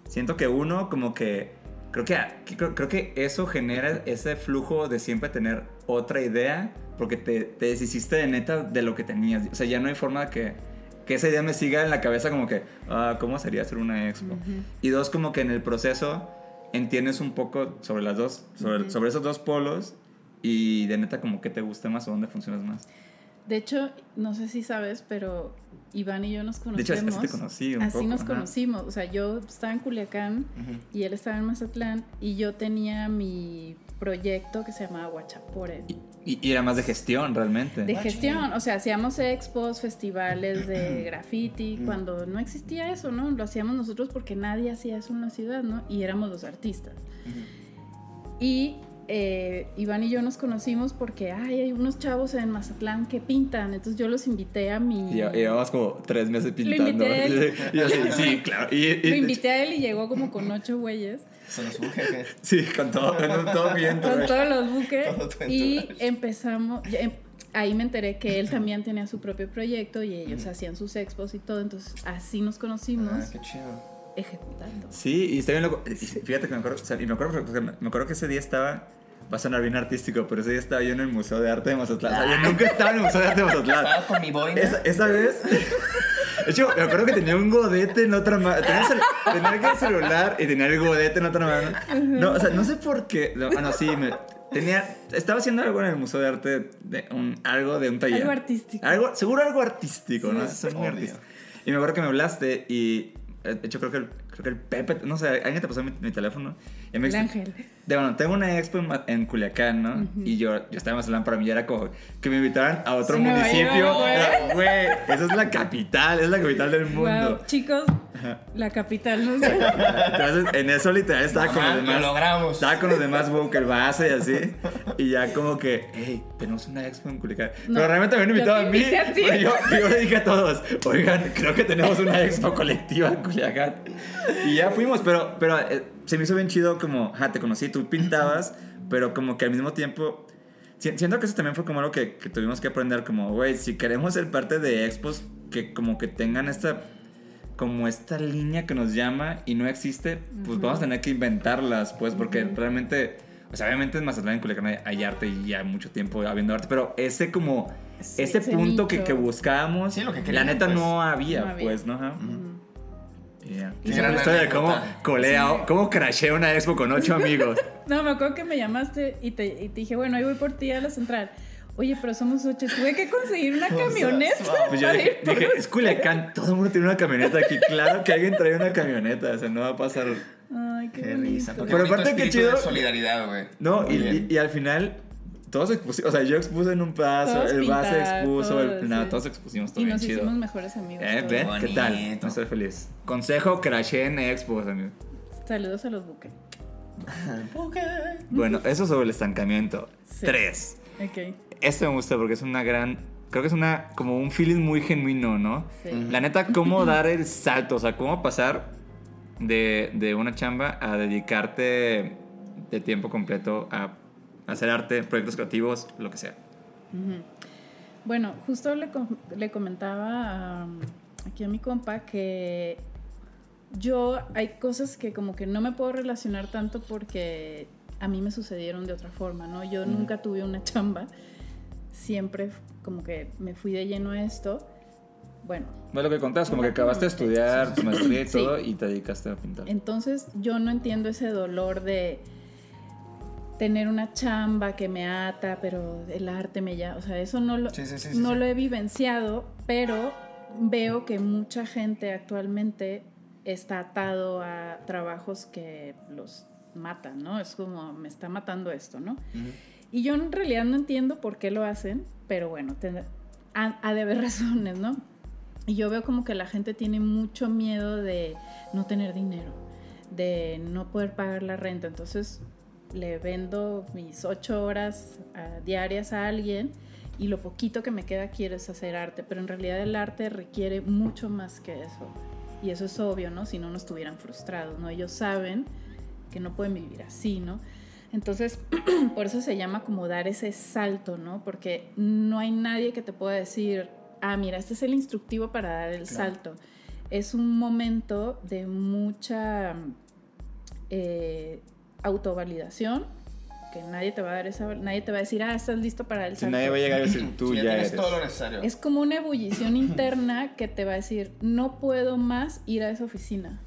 siento que uno como que, creo que, creo, creo que eso genera ese flujo de siempre tener otra idea, porque te, te deshiciste de neta de lo que tenías. O sea, ya no hay forma de que, que esa idea me siga en la cabeza como que, ah, ¿cómo sería hacer una expo? Y dos, como que en el proceso entiendes un poco sobre las dos, sobre, esos dos polos. Y de neta, como que te gusta más o dónde funcionas más. De hecho, no sé si sabes, pero Iván y yo nos De hecho, conocemos. así te conocí un Así poco, nos ajá. conocimos. O sea, yo estaba en Culiacán y él estaba en Mazatlán y yo tenía mi proyecto que se llamaba Guachapore. Y, era más de gestión, realmente. De Ah, gestión, o sea, hacíamos expos, festivales de *clears throat* graffiti, cuando no existía eso, ¿no? Lo hacíamos nosotros porque nadie hacía eso en la ciudad, ¿no? Y éramos los artistas. Y eh, Iván y yo nos conocimos porque ay, hay unos chavos en Mazatlán que pintan, entonces yo los invité a mi... Y lle- llevamos como tres meses pintando. invité a él. *laughs* Y yo sí, sí, claro. Y, y- Lo invité a él y llegó como con ocho güeyes, Nos un jefe. Sí, con todo, con todo bien. con todos los buques, Todo y empezamos... ya em- Ahí me enteré que él *laughs* también tenía su propio proyecto y ellos hacían sus expos y todo, entonces así nos conocimos Ah, qué chido. ejecutando. Sí, y está bien loco. Fíjate que me acuerdo, o sea, y me acuerdo, me acuerdo que ese día estaba, va a sonar bien artístico, pero ese día estaba yo en el Museo de Arte de Mazatlán. O sea, yo nunca estaba en el Museo de Arte de Mazatlán. Estaba con mi boina. Esa, esa vez. *laughs* De hecho, me acuerdo que tenía un godete en otra mano. Tenía, tenía el celular y tenía el godete en otra mano. No, o sea, no sé por qué. No, ah, no, sí, me, tenía. Estaba haciendo algo en el Museo de Arte, de un, algo de un taller. Algo artístico. Algo, seguro algo artístico, ¿no? Sí. Soy muy artista. Y me acuerdo que me hablaste y. eh, De hecho, creo que el, creo que el Pepe, no sé, alguien te pasó mi, mi teléfono. Y me El ángel. De, bueno, tengo una expo en, Culiacán, ¿no? Y yo, yo estaba en Mazatlán, para mí ya era como que me invitaran a otro Sí, municipio. Güey. Era, Güey, esa es la capital, es la capital del mundo. Wow, chicos, la capital, no sé. Entonces, en eso literal estaba con los lo demás. logramos. Estaba con los demás Bunker base y así. Y ya como que, hey, tenemos una expo en Culiacán. No, Pero realmente me yo invitado a mí. a ti. yo, yo le dije a todos, oigan, creo que tenemos una expo colectiva en Culiacán. Y ya fuimos, pero, pero eh, se me hizo bien chido como, ja, te conocí, tú pintabas, pero como que al mismo tiempo... si- Siento que eso también fue como algo que, que tuvimos que aprender, como, güey, si queremos ser parte de expos que como que tengan esta como esta línea que nos llama y no existe, pues vamos a tener que inventarlas, pues, porque realmente, O sea, obviamente en Mazatlán, en Culiacán hay, hay arte y hay mucho tiempo habiendo arte, pero ese como, Sí, ese ese punto que, que buscábamos, Sí, lo que la querían, neta pues. no había, No había. pues, ¿no? Ajá. Ujú. Y gran historia de cómo colea, cómo crashé una expo con ocho *laughs* amigos. No, me acuerdo que me llamaste y te, y te dije, bueno, ahí voy por ti a la central. Oye, pero somos ocho. Tuve que conseguir una *laughs* camioneta. Pues yo dije, es Culiacán, todo el mundo tiene una camioneta aquí. Claro que alguien trae una camioneta, o sea, no va a pasar. Ay, qué, Qué risa. Pero aparte, qué chido. de solidaridad, güey. No, y al final, todos expusimos, o sea, yo expuse en un pedazo, Todos el base pintar, expuso, el, todos, nada, sí. todos expusimos, todo Y bien nos chido. hicimos mejores amigos. Eh. ¿ven? ¿Qué tal? No estoy feliz. Consejo, crashé en expos, amigo. Saludos a los buques. *laughs* Bueno, eso sobre el estancamiento. Sí. Tres. Ok. Este me gusta porque es una gran. Creo que es una. como un feeling muy genuino, ¿no? Sí. La neta, cómo *laughs* dar el salto, o sea, cómo pasar de, de una chamba a dedicarte de tiempo completo a hacer arte, proyectos creativos, lo que sea. Bueno, justo le, com- le comentaba a- aquí a mi compa que yo hay cosas que como que no me puedo relacionar tanto porque a mí me sucedieron de otra forma, ¿no? Yo nunca tuve una chamba, siempre como que me fui de lleno a esto. Bueno, Bueno, lo que contabas, como que acabaste de estudiar tu maestría y Sí. todo y te dedicaste a pintar. Entonces yo no entiendo ese dolor de tener una chamba que me ata, pero el arte me ya, o sea, eso no lo, Sí, sí, sí, sí, no lo he vivenciado, pero veo que mucha gente actualmente está atado a trabajos que los matan, ¿no? Es como, me está matando esto, ¿no? Y yo en realidad no entiendo por qué lo hacen, pero bueno, ha, ha de haber *laughs* razones, ¿no? Y yo veo como que la gente tiene mucho miedo de no tener dinero, de no poder pagar la renta. Entonces le vendo mis ocho horas ah, diarias a alguien y lo poquito que me queda quiero es hacer arte, pero en realidad el arte requiere mucho más que eso. Y eso es obvio, ¿no? Si no, no estuvieran frustrados, ¿no? Ellos saben que no pueden vivir así, ¿no? Entonces, *clears throat* por eso se llama como dar ese salto, ¿no? Porque no hay nadie que te pueda decir, ah, mira, este es el instructivo para dar el Claro. salto. Es un momento de mucha eh, autovalidación, que nadie te va a dar esa, nadie te va a decir, ah, estás listo para el Si salto. nadie va a llegar y decir, *laughs* tú Sí, ya, tienes eres. todo lo necesario. Es como una ebullición interna que te va a decir, no puedo más ir a esa oficina.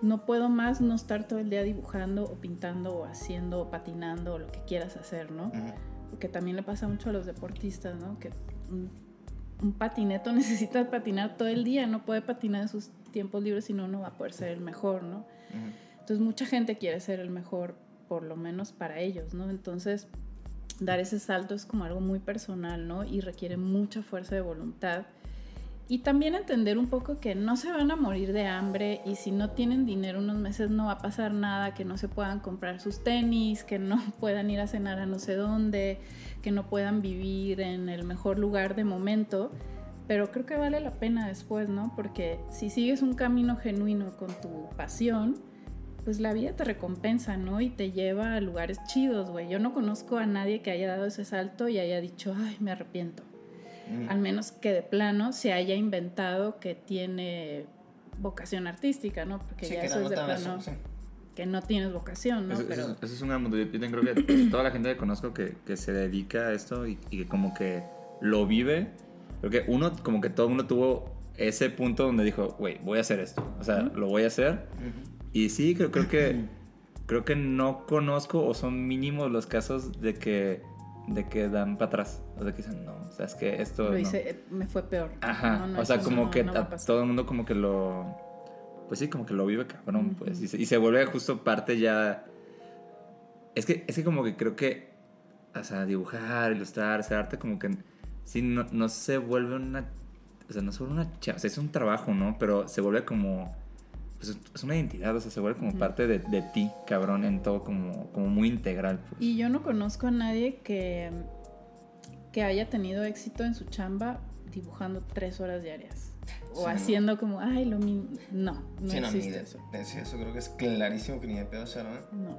No puedo más no estar todo el día dibujando o pintando o haciendo o patinando o lo que quieras hacer, ¿no? Ujú. Porque también le pasa mucho a los deportistas, ¿no? Que un, un patineto *laughs* necesita patinar todo el día, no puede patinar en sus tiempos libres, si no, no va a poder ser el mejor, ¿no? Ujú. Entonces mucha gente quiere ser el mejor, por lo menos para ellos, ¿no? Entonces dar ese salto es como algo muy personal, ¿no? Y requiere mucha fuerza de voluntad. Y también entender un poco que no se van a morir de hambre y si no tienen dinero unos meses no va a pasar nada, que no se puedan comprar sus tenis, que no *laughs* puedan ir a cenar a no sé dónde, que no puedan vivir en el mejor lugar de momento. Pero creo que vale la pena después, ¿no? Porque si sigues un camino genuino con tu pasión, pues la vida te recompensa, ¿no? Y te lleva a lugares chidos, güey. Yo no conozco a nadie que haya dado ese salto y haya dicho, ay, me arrepiento. Ujú. Al menos que de plano se haya inventado que tiene vocación artística, ¿no? Porque Sí, ya que eso es de plano eso, sí. que no tienes vocación, ¿no? Eso, Pero eso- eso es un gran mundo. Yo creo que toda la gente que conozco que, que se dedica a esto y, y que como que lo vive, creo que uno, como que todo el mundo tuvo ese punto donde dijo, güey, voy a hacer esto. O sea, lo voy a hacer. Ujú. Y sí, creo, creo que *clears throat* creo que no conozco o son mínimos los casos de que de que dan para atrás. O sea, que dicen, no, o sea, es que esto lo no". hice, eh, me fue peor. Ajá, No, no, o sea, como no- que a todo el mundo como que lo... Pues sí, como que lo vive cabrón, pues. Y se, y se vuelve justo parte ya... Es que, es que como que creo que... O sea, dibujar, ilustrar, hacer arte, como que... Sí, no, no se vuelve una... O sea, no se vuelve una... O sea, es un trabajo, ¿no? Pero se vuelve como... Pues es- una identidad, o sea, se vuelve como parte de, de ti, cabrón, en todo, como, como muy integral. Pues. Y yo no conozco a nadie que, que haya tenido éxito en su chamba dibujando tres horas diarias. O Sí, no. haciendo como, ay, lo mismo. No, no Sí, no, existe de, eso. de- eso creo que es clarísimo que ni de pedo se ¿no? No.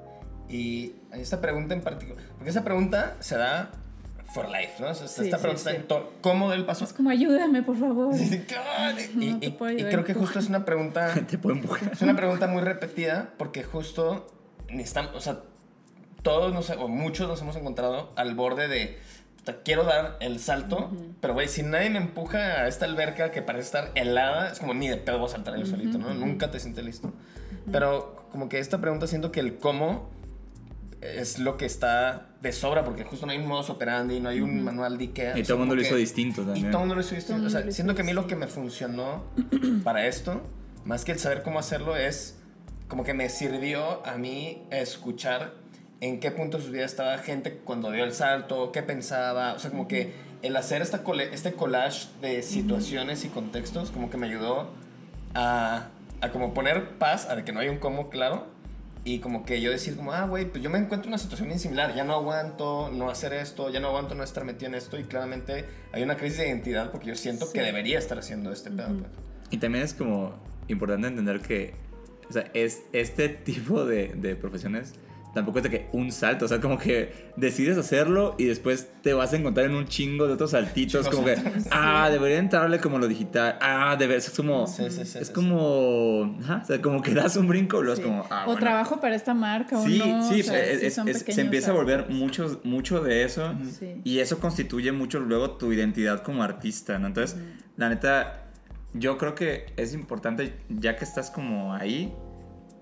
Y hay esta pregunta en particular, porque esa pregunta se da for life, ¿no? O sea, Sí, esta sí, pregunta sí. en todo. ¿Cómo del paso? Es como, ayúdame, por favor. Y, No y- puedo y creo que justo es una pregunta, *laughs* Te puede empujar. es una pregunta muy repetida porque justo necesitamos, o sea, todos nos, o muchos nos hemos encontrado al borde de, quiero dar el salto, pero güey, si nadie me empuja a esta alberca que parece estar helada, es como ni de pedo voy a saltar yo solito, ¿no? Nunca te sientes listo. Pero como que esta pregunta siento que el cómo es lo que está de sobra, porque justo no hay un modus operandi, no hay un manual de Ikea. Y todo el mundo lo hizo distinto y también. todo el mundo lo hizo distinto. O sea, siento que a mí lo que me funcionó *clears throat* para esto, más que el saber cómo hacerlo, es como que me sirvió a mí escuchar en qué punto de su vida estaba gente cuando dio el salto, qué pensaba. O sea, como que el hacer esta cole- este collage de situaciones y contextos, como que me ayudó a, a como poner paz, a de que no hay un cómo claro. Y como que yo decir como, ah, güey, pues yo me encuentro en una situación bien similar, ya no aguanto no hacer esto, ya no aguanto no estar metido en esto y claramente hay una crisis de identidad porque yo siento Sí. que debería estar haciendo este pedo. pues. Y también es como importante entender que, o sea, es, este tipo de, de profesiones tampoco es de que un salto, o sea, como que decides hacerlo y después te vas a encontrar en un chingo de otros saltitos, como que, ah, debería entrarle como lo digital, ah, de es como, Sí, sí, sí, es como, o sea, como que das un brinco, Sí. es como, ah, o trabajo para esta marca Sí, o no. sí, o sea, es- sí es- son es- se empieza a volver mucho, mucho de eso y eso constituye mucho luego tu identidad como artista, ¿no? Entonces, la neta, yo creo que es importante, ya que estás como ahí,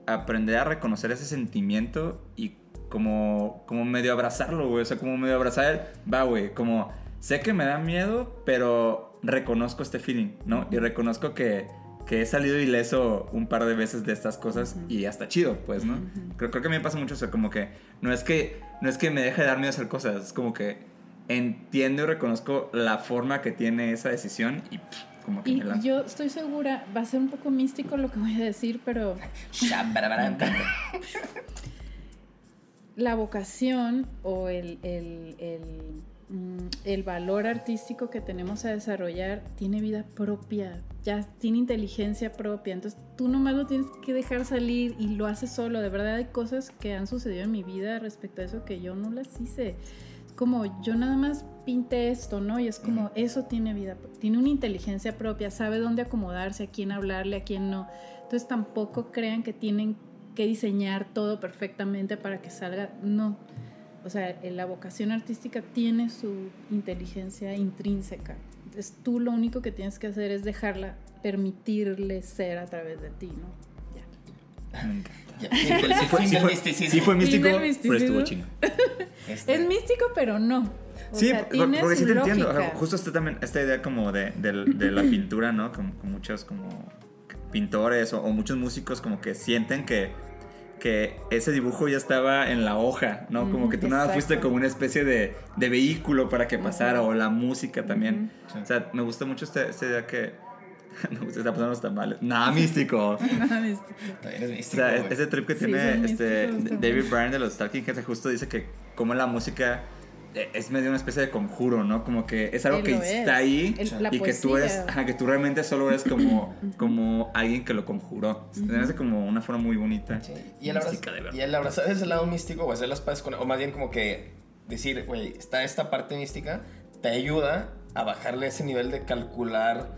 aprender a reconocer ese sentimiento y como, como medio abrazarlo, güey. O sea, como medio abrazar el, va, güey, como sé que me da miedo, pero reconozco este feeling, ¿no? Y reconozco que, que he salido ileso un par de veces de estas cosas y hasta chido, pues, ¿no? creo, creo que a mí me pasa mucho eso, como que no es que, no es que me deje de dar miedo hacer cosas, es como que entiendo y reconozco la forma que tiene esa decisión y pff, como que Y me lanzo. yo estoy segura, va a ser un poco místico lo que voy a decir, pero *laughs* la vocación o el, el, el, mm, el valor artístico que tenemos a desarrollar tiene vida propia, ya tiene inteligencia propia. Entonces tú nomás lo tienes que dejar salir y lo haces solo. De verdad hay cosas que han sucedido en mi vida respecto a eso que yo no las hice. Como yo nada más pinté esto, ¿no? Y es como eso tiene vida, tiene una inteligencia propia, sabe dónde acomodarse, a quién hablarle, a quién no. Entonces tampoco crean que tienen que diseñar todo perfectamente para que salga. No. O sea, eh, la vocación artística tiene su inteligencia intrínseca. Entonces tú lo único que tienes que hacer es dejarla, permitirle ser a través de ti, ¿no? Ya. Sí fue, fin sí del fue- misticismo. sí fue místico, pero estuvo chingo. Este, Es místico, pero no. O Sí, sea, porque sí te entiendo. o sea, lógica. justo está también esta idea como de, de la pintura, ¿no? Con, con muchos como pintores o, o muchos músicos como que sienten que, que ese dibujo ya estaba en la hoja, ¿no? Como Ujú, que tú nada más fuiste exacto. como una especie de, de vehículo para que pasara o la música también. O sea, me gusta mucho esta, esta idea que... *laughs* me gusta, está pasando los tamales. Nada místico. *laughs* Nada místico. También es O místico, sea, güey. ese trip que Sí, tiene este. David Byrne de los Talking Heads justo dice que como la música eh, es medio una especie de conjuro, ¿no? Como que es algo que es. está ahí El- y que tú eres, ajá, que tú realmente solo eres como, como alguien que lo conjuró. Se me hace como una forma muy bonita. Sí. Y el, abrazar, y el abrazar ese lado místico o hacer las paces con... O más bien como que decir, güey, está esta parte mística, te ayuda a bajarle ese nivel de calcular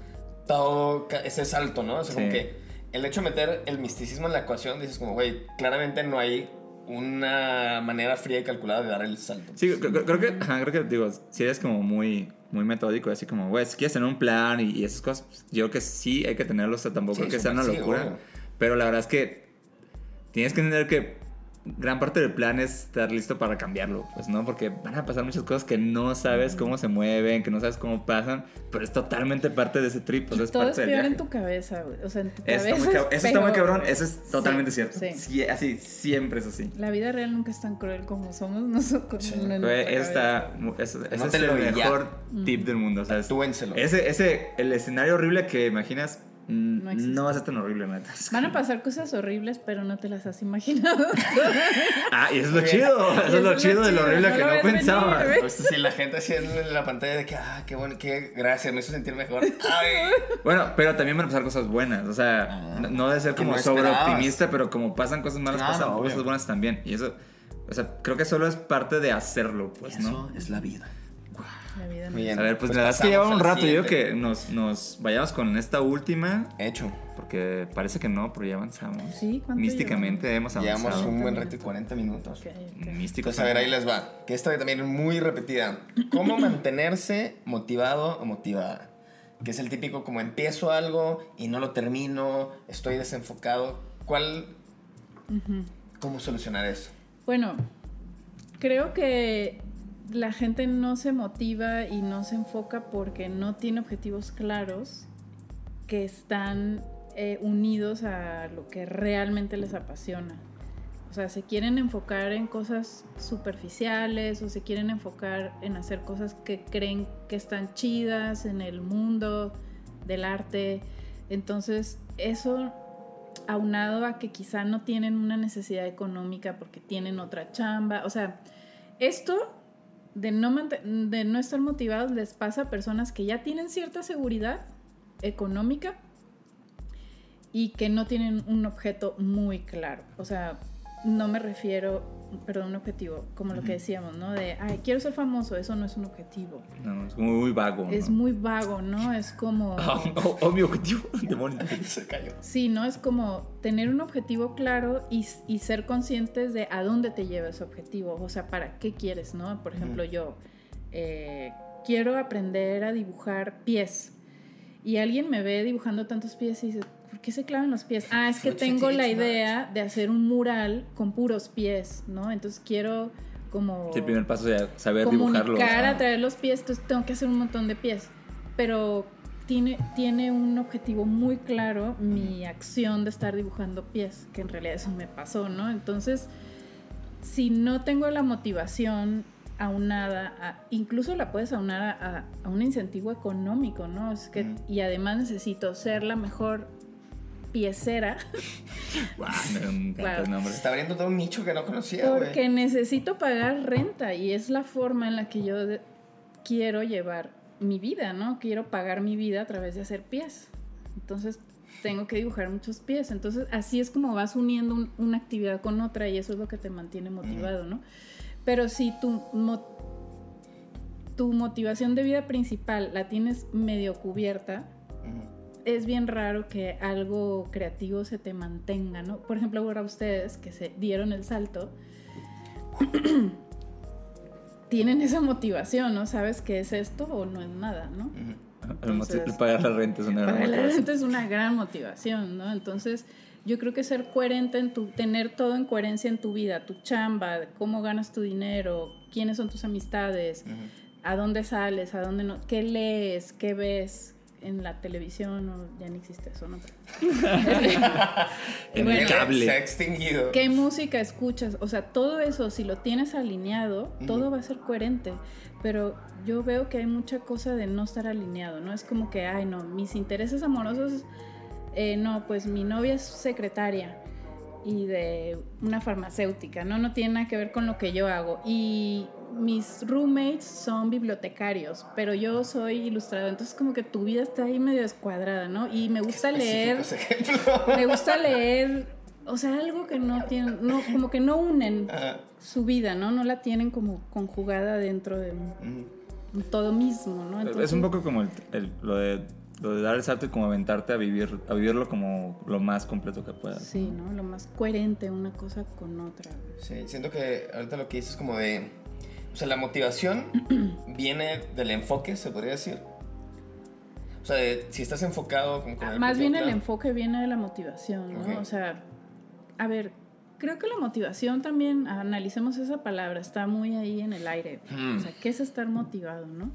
todo ca- ese salto, ¿no? O sea, como que el hecho de meter el misticismo en la ecuación, dices como, güey, claramente no hay una manera fría y calculada de dar el salto. Sí, creo, que, ajá, creo que, digo, si eres como muy, muy metódico, así como, güey, si quieres tener un plan y, y esas cosas, pues, yo creo que sí hay que tenerlo, o sea, tampoco Sí, creo que sea una sí, locura. pero la verdad es que tienes que entender que gran parte del plan es estar listo para cambiarlo, pues, ¿no? Porque van a pasar muchas cosas que no sabes cómo se mueven, que no sabes cómo pasan, pero es totalmente parte de ese trip, o sea, es Todo es parte del peor en tu cabeza, güey. O sea, en tu Eso cabeza. está muy, es eso está muy cabrón, eso es totalmente Sí, cierto. sí. Sí, así, siempre es así. La vida real nunca es tan cruel como somos nosotros. Sí. en Güey, nuestra eso está, eso- ese es el y ya. mejor tip del mundo, o sea, es- ese, ese, el escenario horrible que imaginas mm, No va a ser tan horrible, neta. Van a pasar cosas horribles, pero no te las has imaginado. *laughs* Ah, y eso es lo chido, eso es lo chido de lo horrible no que lo no pensabas. güey. Pues sí, la gente así en la pantalla de que, ah, qué bueno, qué gracias, me hizo sentir mejor. Ay. Bueno, pero también van a pasar cosas buenas, o sea, Ah, no- no de ser como no sobre esperabas. optimista, pero como pasan cosas malas, Claro, pasan obvio. cosas buenas también. Y eso, o sea, creo que solo es parte de hacerlo, pues, ¿no? es la vida. La vida Muy bien. A ver, pues, Pues la verdad es que lleva un rato. Yo que nos, nos vayamos con esta última. Hecho. Porque parece que no, pero ya avanzamos. Sí, ¿cuánto Místicamente hemos Llevamos avanzado. un buen reto de 40 minutos. Ok, ok. Místico. Entonces, a ver, ahí les va. Que esta también es muy repetida. ¿Cómo *coughs* mantenerse motivado o motivada? Que es el típico como empiezo algo y no lo termino, estoy desenfocado. ¿Cuál? ¿Cómo solucionar eso? Bueno, creo que la gente no se motiva y no se enfoca porque no tiene objetivos claros que están eh, unidos a lo que realmente les apasiona. O sea, se quieren enfocar en cosas superficiales o se quieren enfocar en hacer cosas que creen que están chidas en el mundo del arte. Entonces, eso aunado a que quizá no tienen una necesidad económica porque tienen otra chamba. O sea, esto de no, estar motivados les pasa a personas que ya tienen cierta seguridad económica y que no tienen un objeto muy claro. O sea, no me refiero, perdón, un objetivo, como lo que decíamos, ¿no? De, ay, quiero ser famoso, eso no es un objetivo. No, es muy, muy vago. Es ¿no? muy vago, ¿no? Es como... *laughs* Oh, oh, oh, mi objetivo. *laughs* Demonio. *laughs* Se cayó. Sí, ¿no? Es como tener un objetivo claro y, y ser conscientes de a dónde te lleva ese objetivo, o sea, para qué quieres, ¿no? Por ejemplo, yo eh, quiero aprender a dibujar pies y alguien me ve dibujando tantos pies y dice, ¿por qué se clavan los pies? Ah, es que *laughs* tengo la idea de hacer un mural con puros pies, ¿no? Entonces quiero como... Sí, el primer paso es saber dibujarlo. comunicar, ajá. atraer los pies, entonces tengo que hacer un montón de pies. Pero tiene, tiene un objetivo muy claro mi acción de estar dibujando pies, que en realidad eso me pasó, ¿no? Entonces, si no tengo la motivación aunada, a- incluso la puedes aunar a, a- a un incentivo económico, ¿no? Es que, Ujú. Y además necesito ser la mejor piecera *laughs* Guau, me Wow. el nombre. Se está abriendo todo un nicho que no conocía. Porque necesito pagar renta y es la forma en la que yo quiero llevar mi vida, ¿no? Quiero pagar mi vida a través de hacer pies. Entonces tengo que dibujar muchos pies. Entonces así es como vas uniendo un- una actividad con otra y eso es lo que te mantiene motivado, ¿no? Pero si tu, mo- tu motivación de vida principal la tienes medio cubierta. Es bien raro que algo creativo se te mantenga, ¿no? Por ejemplo, ahora ustedes que se dieron el salto, *clears throat* tienen esa motivación, ¿no? ¿Sabes qué es esto o no es nada, ¿no? Entonces- el pagar la renta es una gran Para la motivación. gente es una *laughs* gran motivación, ¿no? Entonces, yo creo que ser coherente en tu, tener todo en coherencia en tu vida, tu chamba, cómo ganas tu dinero, quiénes son tus amistades, a dónde sales, a dónde no, qué lees, qué ves en la televisión, o ya no existe eso, ¿no? *laughs* En Bueno. el cable. Se ha extinguido. ¿Qué música escuchas? O sea, todo eso, si lo tienes alineado, todo va a ser coherente. Pero yo veo que hay mucha cosa de no estar alineado, ¿no? Es como que, ay, no, mis intereses amorosos, eh, no, pues mi novia es secretaria y de una farmacéutica, ¿no? No tiene nada que ver con lo que yo hago. Y mis roommates son bibliotecarios, pero yo soy ilustrador, entonces como que tu vida está ahí medio descuadrada, ¿no? Y me gusta leer *laughs* me gusta leer, o sea, algo que no tienen, no, como que no unen Ajá. su vida, ¿no? No la tienen como conjugada dentro de un todo mismo, ¿no? es un poco como el- el- lo, de, lo de dar el salto y como aventarte a vivir a vivirlo como lo más completo que puedas. Sí, ¿no? Lo más coherente una cosa con otra. Sí, siento que ahorita lo que dices es como de. O sea, la motivación *clears throat* viene del enfoque, se podría decir. O sea, de- si estás enfocado como con el Más bien el enfoque viene de la motivación, ¿no? O sea, a ver, creo que la motivación también, analicemos esa palabra, está muy ahí en el aire. Hmm. O sea, ¿qué es estar motivado, no?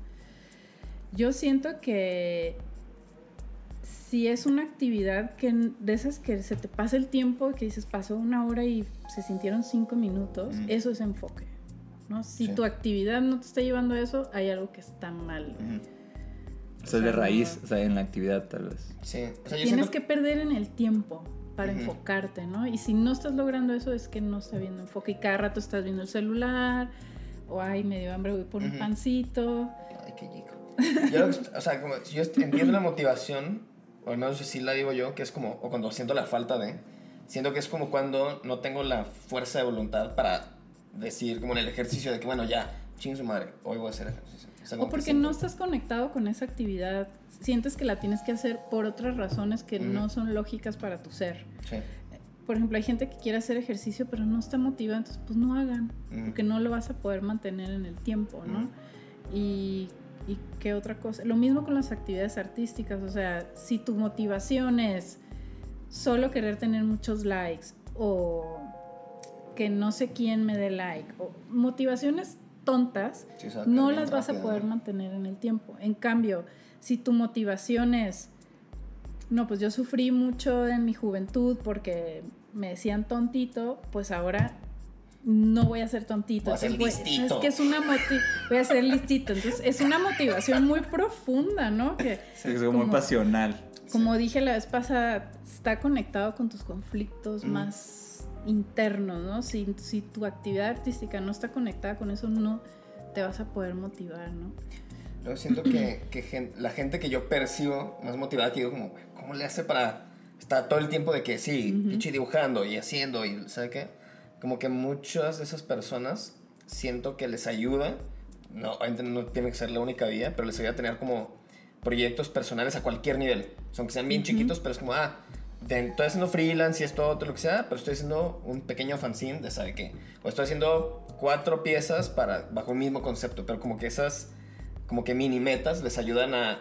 Yo siento que si es una actividad que de esas que se te pasa el tiempo, que dices pasó una hora y se sintieron cinco minutos, Ujú. eso es enfoque. ¿No? Si Sí. tu actividad no te está llevando a eso, hay algo que está mal. O sea, de raíz, o sea, en la actividad tal vez. Sí. O sea, yo Tienes siento que perder en el tiempo para enfocarte, ¿no? Y si no estás logrando eso es que no está viendo enfoque y cada rato estás viendo el celular o ay, me dio hambre, voy por un pancito. Ay, qué chico. Yo, lo que- o sea, como si yo entiendo la motivación, o al menos así la digo yo, que es como, o cuando siento la falta de, siento que es como cuando no tengo la fuerza de voluntad para decir, como en el ejercicio de que, bueno, ya, ching su madre, hoy voy a hacer ejercicio. O, sea, porque no estás conectado con esa actividad, sientes que la tienes que hacer por otras razones que no son lógicas para tu ser. Sí. Por ejemplo, hay gente que quiere hacer ejercicio pero no está motivada, entonces pues no hagan, porque no lo vas a poder mantener en el tiempo, ¿no? Y, y qué otra cosa. Lo mismo con las actividades artísticas, o sea, si tu motivación es solo querer tener muchos likes o que no sé quién me dé like, o motivaciones tontas, Sí, o sea, no las vas a poder ¿no? mantener en el tiempo. En cambio, si tu motivación es, no, pues yo sufrí mucho en mi juventud porque me decían tontito, pues ahora no voy a ser tontito. Voy a ser Entonces, listito. ¿sabes qué? es una voy a ser listito. Entonces es una motivación muy profunda, ¿no? Que Sí, es como muy pasional. como dije la vez pasada, está conectado con tus conflictos Mm. más internos, ¿no? Si, si tu actividad artística no está conectada con eso, no te vas a poder motivar, ¿no? Luego siento que, que gen- la gente que yo percibo más motivada, que digo como, ¿cómo le hace para estar todo el tiempo de que sí, Ujú. pinche dibujando y haciendo y, ¿sabe qué? Como que muchas de esas personas siento que les ayuda, no, no tiene que ser la única vía, pero les ayuda a tener como proyectos personales a cualquier nivel. O sea, aunque sean bien Ujú. chiquitos, pero es como, ah, de- estoy haciendo freelance y esto, otro, lo que sea, pero estoy haciendo un pequeño fanzine de sabe qué. O estoy haciendo cuatro piezas para, bajo un mismo concepto, pero como que esas, como que mini metas les ayudan a,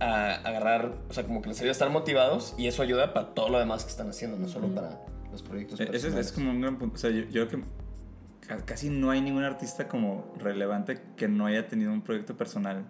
a agarrar, o sea, como que les ayuda a estar motivados y eso ayuda para todo lo demás que están haciendo, no solo para los proyectos E- Ese es, como un gran punto. O sea, yo, yo creo que ca- casi no hay ningún artista como relevante que no haya tenido un proyecto personal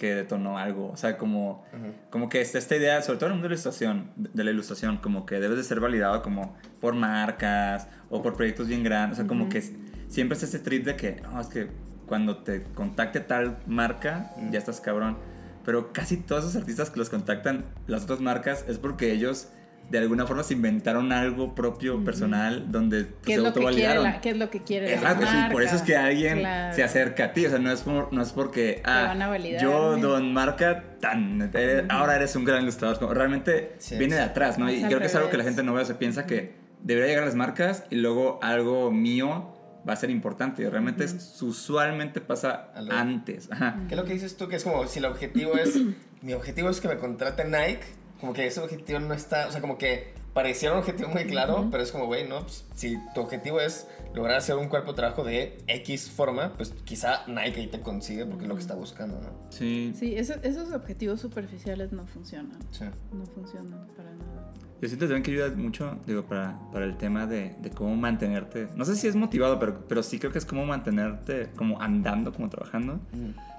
que detonó algo. O sea, como, Ujú. como que está esta idea, sobre todo en el mundo de la ilustración, de la ilustración, como que debes de ser validado como por marcas o por proyectos bien grandes. O sea, como Ujú. que s- siempre es este trip de que, no, es que cuando te contacte tal marca, Mm. ya estás cabrón. Pero casi todos esos artistas que los contactan las otras marcas es porque ellos de alguna forma se inventaron algo propio, personal, donde pues, ¿Qué es, se lo que quiere autovalidaron. qué es lo que quiere la Exacto, sí, por eso es que alguien Claro. se acerca a ti, o sea, no es, por- no es porque, ah, van a validar, yo, ¿no? don Marca, tan, eres- ahora eres un gran ilustrador, realmente Sí, viene de atrás, ¿no? Y Es creo que es algo que la gente no ve, o sea, piensa que debería llegar a las marcas y luego algo mío va a ser importante, y realmente es- usualmente pasa antes, ajá. ¿Qué es lo que dices tú? Que es como si el objetivo es, *clears throat* mi objetivo es que me contrate Nike, como que ese objetivo no está, o sea, como que pareciera un objetivo muy claro, pero es como, güey, no, pues, si tu objetivo es lograr hacer un cuerpo de trabajo de X forma, pues quizá Nike ahí te consigue porque es lo que está buscando, ¿no? Sí, Sí, eso- esos objetivos superficiales no funcionan. Sí. No funcionan para nada. Yo siento también que ayuda mucho, digo, para, para el tema de, de cómo mantenerte. No sé si es motivado, pero, pero sí creo que es cómo mantenerte como andando, como trabajando.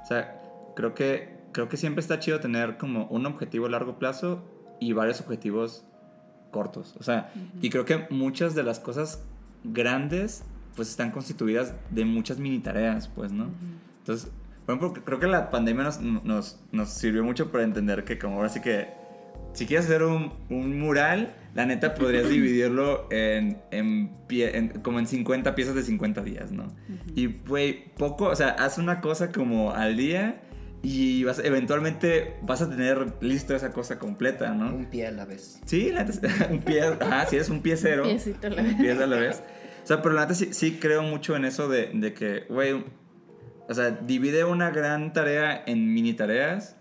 O sea, creo que, creo que siempre está chido tener como un objetivo a largo plazo y varios objetivos cortos. O sea, y creo que muchas de las cosas grandes pues están constituidas de muchas mini tareas, pues, ¿no? Entonces, por ejemplo, creo que la pandemia nos, nos, nos sirvió mucho para entender que como ahora sí que si quieres hacer un, un mural, la neta podrías *laughs* dividirlo en, en, pie- en- como en 50 piezas de 50 días, ¿no? Y, güey, poco, o sea, haz una cosa como al día y vas, eventualmente vas a tener listo esa cosa completa, ¿no? Un pie a la vez. Sí, la neta, *laughs* un pie, ajá, si eres un piecero. Piecito a la un vez. pie a la vez. O sea, pero la neta sí, sí creo mucho en eso de, de que, güey, o sea, divide una gran tarea en mini tareas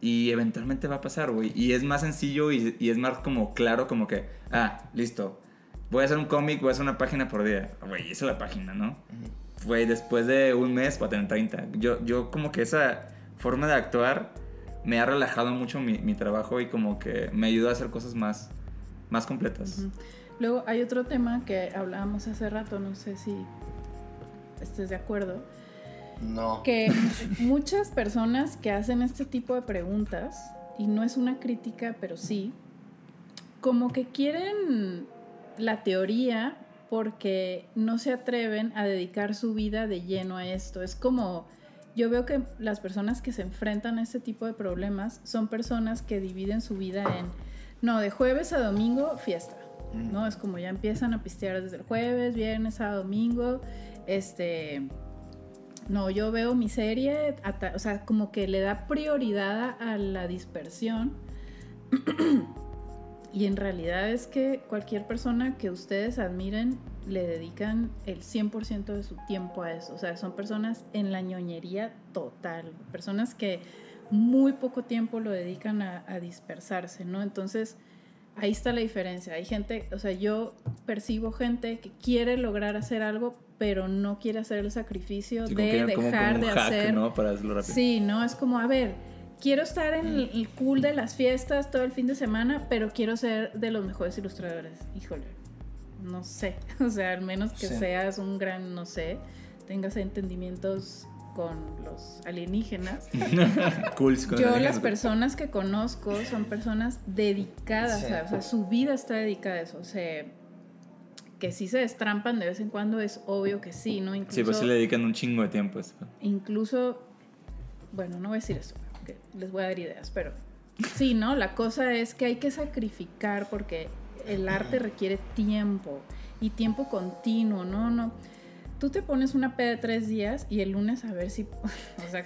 y eventualmente va a pasar, güey. Y es más sencillo y, y es más como claro, como que, ah, listo. Voy a hacer un cómic, voy a hacer una página por día. Güey, esa es la página, ¿no? Güey, después de un mes va a tener 30. Yo, yo como que esa forma de actuar me ha relajado mucho mi, mi trabajo y como que me ayuda a hacer cosas más, más completas. Luego hay otro tema que hablábamos hace rato, no sé si estés de acuerdo, No. que *laughs* muchas personas que hacen este tipo de preguntas, y no es una crítica, pero sí, como que quieren la teoría porque no se atreven a dedicar su vida de lleno a esto. Es como, yo veo que las personas que se enfrentan a este tipo de problemas son personas que dividen su vida en, no, de jueves a domingo, fiesta. ¿no? Es como ya empiezan a pistear desde el jueves, viernes, sábado, domingo. Este. No, yo veo mi serie, o sea, como que le da prioridad a la dispersión. *clears throat* y en realidad es que cualquier persona que ustedes admiren le dedican el 100% de su tiempo a eso. O sea, son personas en la ñoñería total, personas que muy poco tiempo lo dedican a, a dispersarse, ¿no? Entonces, ahí está la diferencia. Hay gente, o sea, yo percibo gente que quiere lograr hacer algo, pero no quiere hacer el sacrificio Sí, de como- dejar como de hack, hacer. ¿no? Para hacerlo rápido. Sí, no, es como, a ver, quiero estar en el, el cool de las fiestas todo el fin de semana, pero quiero ser de los mejores ilustradores. Híjole, no sé. *laughs* O sea, al menos que Sí. seas un gran, no sé, tengas entendimientos con los alienígenas. *laughs* Cool, con Yo las personas que conozco son personas dedicadas, Sí. a- o sea, su vida está dedicada a eso. O sea, que sí se destrampan de vez en cuando es obvio que sí, ¿no? Incluso, Sí, pues sí le dedican un chingo de tiempo a esto. incluso, bueno, no voy a decir eso, les voy a dar ideas, pero sí, ¿no? La cosa es que hay que sacrificar porque el arte requiere tiempo y tiempo continuo, ¿no? No. Tú te pones una peda de tres días y el lunes a ver si, *laughs* o sea,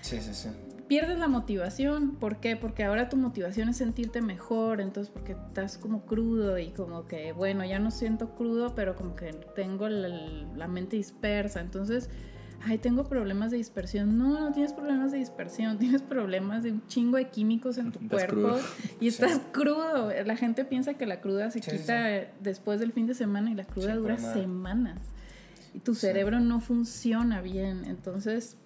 Sí, sí, sí. pierdes la motivación. ¿Por qué? Porque ahora tu motivación es sentirte mejor, entonces porque estás como crudo y como que, bueno, ya no siento crudo, pero como que tengo la, la mente dispersa. Entonces, ay, tengo problemas de dispersión. No, no tienes problemas de dispersión, *laughs* tienes problemas de un chingo de químicos en tu Estás cuerpo crudo. y estás crudo. La gente piensa que la cruda se Sí, quita después del fin de semana y la cruda dura nada. semanas. Y tu cerebro no funciona bien. Entonces,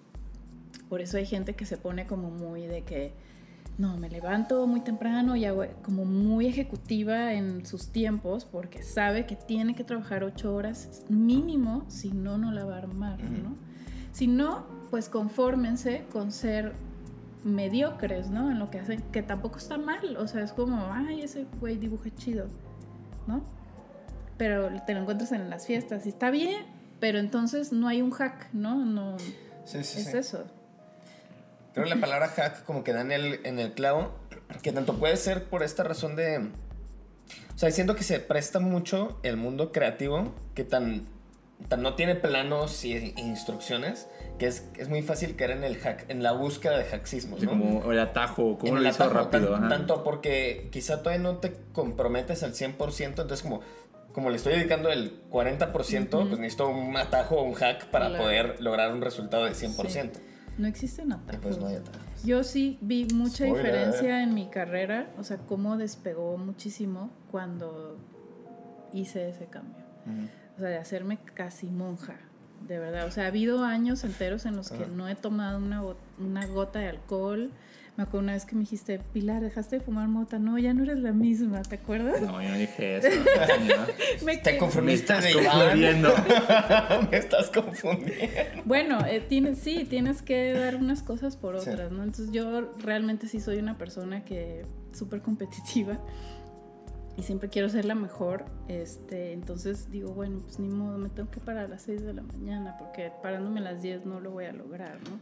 por eso hay gente que se pone como muy de que, no, me levanto muy temprano y hago como muy ejecutiva en sus tiempos porque sabe que tiene que trabajar ocho horas mínimo, si no, no la va a armar. ¿no? Si no, pues confórmense con ser mediocres, ¿no? En lo que hacen, que tampoco está mal, o sea, es como, ay, ese güey dibuja chido, ¿no? Pero te lo encuentras en las fiestas y está bien, pero entonces no hay un hack, ¿no? No, Sí, sí, es sí. eso. Creo que la palabra hack como que da en el, en el clavo, que tanto puede ser por esta razón de... O sea, siento que se presta mucho el mundo creativo, que tan no tiene planos y instrucciones, que es, es muy fácil caer en el hack, en la búsqueda de hacksismos, Sí, ¿no? como el atajo, cómo En lo el hizo atajo, rápido. tan- tanto porque quizá todavía no te comprometes al 100%, entonces como, como le estoy dedicando el 40%, pues necesito un atajo o un hack para Claro. poder lograr un resultado de 100%. No existen Y atajos. pues no hay atajos. Yo sí vi mucha Spoiler. diferencia en mi carrera, o sea, cómo despegó muchísimo cuando hice ese cambio. O sea, de hacerme casi monja, de verdad. O sea, ha habido años enteros en los que no he tomado una, una gota de alcohol. Me acuerdo una vez que me dijiste, Pilar, dejaste de fumar mota. No, ya no eres la misma, ¿te acuerdas? No, yo no dije *laughs* eso. Me Te confundiste Me de estás confundiendo. *laughs* Me estás confundiendo. Bueno, eh, tienes, sí, tienes que dar unas cosas por Sí. otras, ¿no? Entonces yo realmente sí soy una persona que súper competitiva y siempre quiero ser la mejor. Este, entonces digo, bueno, pues ni modo, me tengo que parar a las 6 de la mañana porque parándome a las 10 no lo voy a lograr, ¿no?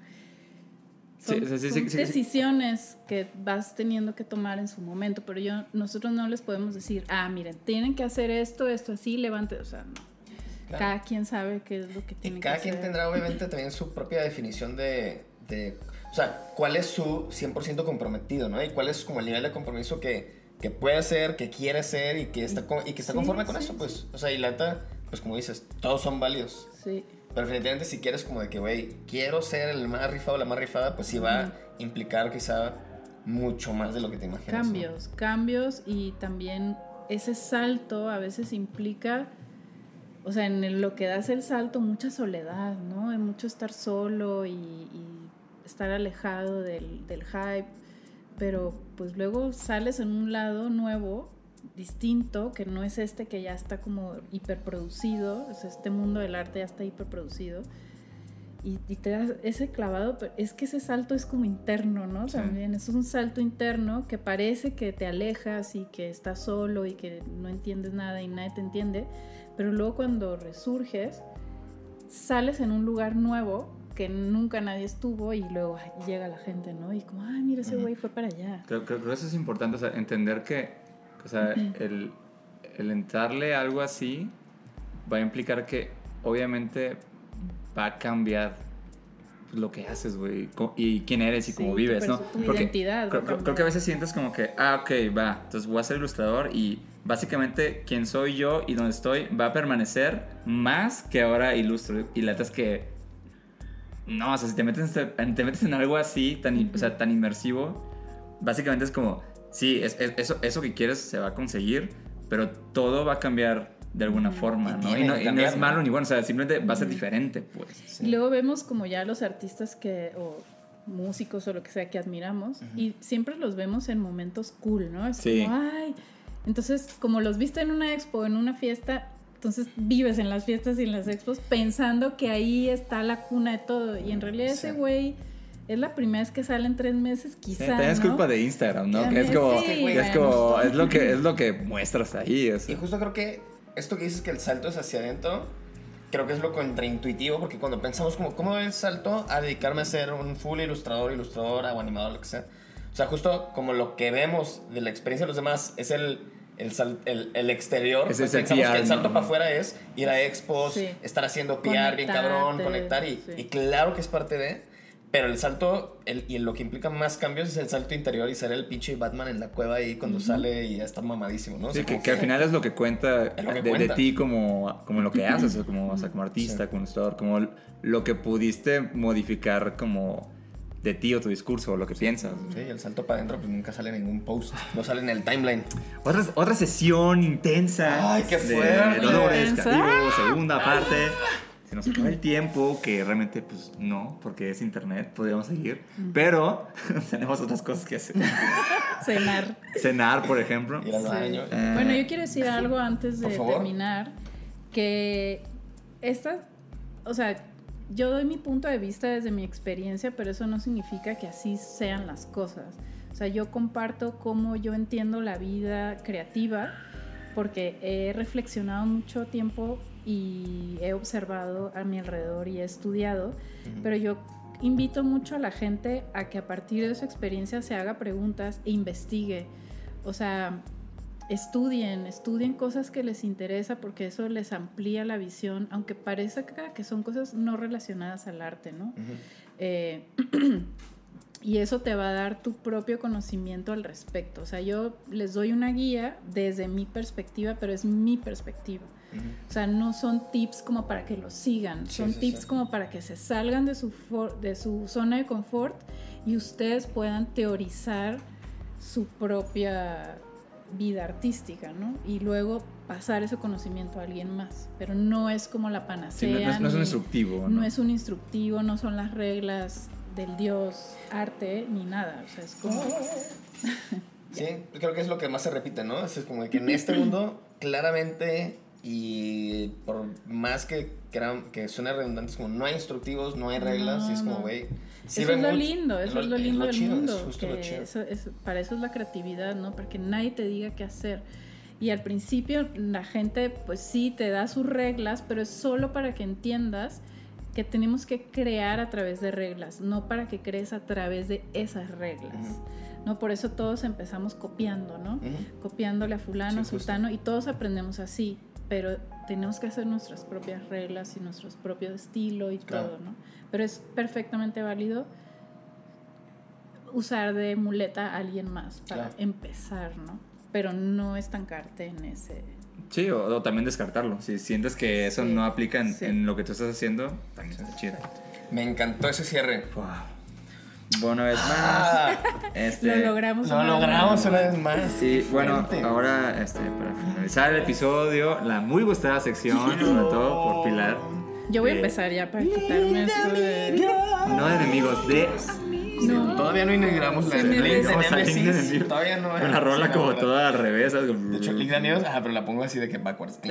Sí, Son, sí, sí, son sí, sí. decisiones que vas teniendo que tomar en su momento, pero yo, nosotros no les podemos decir, ah, miren, tienen que hacer esto, esto así, levante, o sea, no. Claro. Cada quien sabe qué es lo que Y tiene cada que quien hacer. tendrá obviamente también su propia definición de, de- O sea, cuál es su 100% comprometido, ¿no? Y cuál es como el nivel de compromiso que, que puede hacer, que quiere ser y que está, con- y que está Sí, conforme con sí, eso, sí. pues. O sea, y la neta, pues como dices, todos son válidos. Sí. Pero definitivamente si quieres como de que, güey, quiero ser el más rifado o la más rifada, pues sí va a implicar quizá mucho más de lo que te imaginas. ¿no? Cambios, cambios y también ese salto a veces implica, o sea, en lo que das el salto, mucha soledad, ¿no? Hay mucho estar solo y, y estar alejado del, del hype, pero pues luego sales en un lado nuevo, distinto, que no es este que ya está como hiperproducido, o sea, este mundo del arte ya está hiperproducido. Y, y te das ese clavado, pero es que ese salto es como interno, ¿no? Sí. También es un salto interno que parece que te alejas y que estás solo y que no entiendes nada y nadie te entiende, pero luego cuando resurges, sales en un lugar nuevo que nunca nadie estuvo y luego ay, llega la gente, ¿no? Y como, ay, mira, ese güey fue para allá. Creo, creo, creo que eso es importante, o sea, entender que, o sea, el, el entrarle a algo así va a implicar que obviamente va a cambiar lo que haces, güey, y quién eres y Sí, cómo vives, ¿no? tu identidad va a creo, creo- que a veces sientes como que, ah, ok, va, entonces voy a ser ilustrador y básicamente quien soy yo y donde estoy va a permanecer más que ahora ilustro. Y la es que, no, o sea, si te metes, en- te metes en algo así, tan, o sea, tan inmersivo, básicamente es como, sí, es, es- eso, eso que quieres se va a conseguir, pero todo va a cambiar de alguna forma, Y ¿no? Y, no, y es malo ni bueno, o sea, simplemente va a ser diferente, pues. Y luego vemos como ya los artistas que, o músicos o lo que sea que admiramos, y siempre los vemos en momentos cool, ¿no? Es Sí. como, ay. Entonces, como los viste en una expo, en una fiesta, entonces vives en las fiestas y en las expos pensando que ahí está la cuna de todo. Y en realidad ese Sí. güey es la primera vez que sale en tres meses, Sí, quizá. también es ¿no? culpa de Instagram, ¿no? Que es como, sí, que es, como es, lo que, es lo que muestras ahí. o sea. Y justo creo que esto que dices que el salto es hacia adentro, creo que es lo contraintuitivo, porque cuando pensamos como, ¿cómo doy el salto a dedicarme a ser un full ilustrador, ilustradora o animador, lo que sea? O sea, justo como lo que vemos de la experiencia de los demás es el, el, sal- el, el exterior. Es pues ese pensamos PR, que el salto ¿no? para afuera es ir a expos, Sí. estar haciendo PR bien cabrón, conectar, y, sí. y claro que es parte de... Pero el salto, el, y lo que implica más cambios es el salto interior y ser el pinche Batman en la cueva ahí cuando sale y ya está mamadísimo, ¿no? O Sí, sea, que, al final es lo que cuenta Es lo que de, ti como, como lo que haces, o como, o sea, como artista, como ilustrador, como lo que pudiste modificar como de ti o tu discurso o lo que piensas. Sí, el salto para adentro pues nunca sale en ningún post, no sale en el timeline. Otra, otra sesión intensa. Ay, qué de fuerte. Dolores Intensa. Creativos, segunda parte. Se nos acaba el tiempo, que realmente pues no, porque es internet, podríamos seguir. Pero *laughs* tenemos otras cosas que hacer. Cenar. Cenar, por ejemplo. Ir al Sí. Eh, Bueno, yo quiero decir algo antes de terminar, que esta, o sea, yo doy mi punto de vista desde mi experiencia, pero eso no significa que así sean las cosas. O sea, yo comparto cómo yo entiendo la vida creativa, porque he reflexionado mucho tiempo y he observado a mi alrededor y he estudiado, pero yo invito mucho a la gente a que a partir de su experiencia se haga preguntas e investigue. O sea, estudien, estudien cosas que les interesa porque eso les amplía la visión, aunque parezca que son cosas no relacionadas al arte, ¿no? Eh, *clears throat* y eso te va a dar tu propio conocimiento al respecto. O sea, yo les doy una guía desde mi perspectiva, pero es mi perspectiva. O sea, no son tips como para que los sigan, Sí, son sí, tips sí. como para que se salgan de su, for- de su zona de confort y ustedes puedan teorizar su propia vida artística, ¿no? Y luego pasar ese conocimiento a alguien más. Pero no es como la sí, panacea. no, no es, no es un instructivo. no es un instructivo, no son las reglas del dios arte ni nada. O sea, es como. Sí, creo que es lo que más se repite, ¿no? Es como que en este mundo, claramente, y por más que, queran, que suene redundante, es como no hay instructivos, no hay reglas, No, y es como, güey. Eso es lo lindo, eso es lo lindo del mundo. Es justo lo que chido. eso- eso- para eso es la creatividad, ¿no? Para que nadie te diga qué hacer. Y al principio la gente, pues sí, te da sus reglas, pero es solo para que entiendas que tenemos que crear a través de reglas, no para que crees a través de esas reglas. Ujú. ¿no? Por eso todos empezamos copiando, ¿no? Ujú. Copiándole a fulano, Sí, justo. sultano, y todos aprendemos así, pero tenemos que hacer nuestras propias reglas y nuestro propio estilo y Claro. todo, ¿no? Pero es perfectamente válido usar de muleta a alguien más para Claro. empezar, ¿no? Pero no estancarte en ese... Sí, o, o también descartarlo. Si sientes que eso Sí, no aplica en, sí. en lo que tú estás haciendo, también está chido. Me encantó ese cierre. Wow. Bueno, vez más. Ah, Este, Lo logramos. lo una vez logramos más. una vez más. Sí, bueno, ahora este, para finalizar el episodio, la muy gustada sección, sobre todo por Pilar. Yo voy a de- empezar ya para quitarme esto de... No de enemigos, de. No. Todavía no integramos la de. Todavía no. Con la rola sí, como toda al revés. De hecho, link de ajá, pero la pongo así de que backwards. *laughs*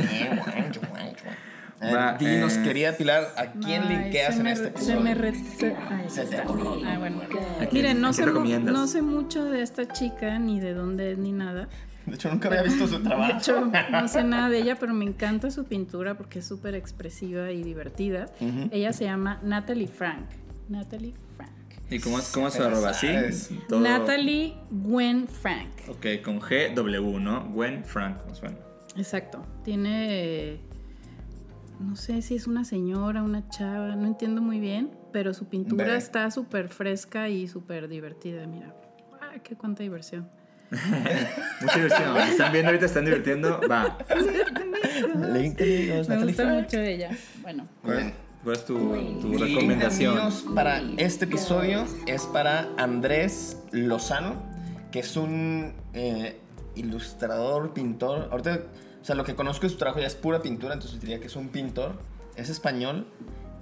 Eh, Va, Dinos, eh, querida Pilar, ¿a quién Ay, linkeas en este episodio? Se me re- se- ay, Se ya te ocurrió. Ah, bueno. ¿A quién- Miren, no sé, no sé mucho de esta chica, ni de dónde es, ni nada. De hecho, nunca había visto su De trabajo. hecho, no sé nada de ella, pero me encanta su pintura porque es súper expresiva y divertida. Ella se llama Natalie Frank. Natalie Frank. ¿Y cómo es, cómo es su arroba? ¿Sí? Todo- Natalie Gwen Frank. Ok, con GW, ¿no? Gwen Frank, nos suena. Exacto. Tiene. No sé si es una señora, una chava, no entiendo muy bien, pero su pintura está súper fresca y súper divertida. Mira, ah, qué cuánta diversión. *laughs* Mucha diversión. Están viendo ahorita, están divirtiendo. Va. Me gusta mucho ella. Bueno. ¿Cuál es tu, Mi recomendación? amigos para este episodio es para Andrés Lozano, que es un eh, ilustrador, pintor. Ahorita, o sea, lo que conozco de su trabajo ya es pura pintura, entonces diría que es un pintor. Es español.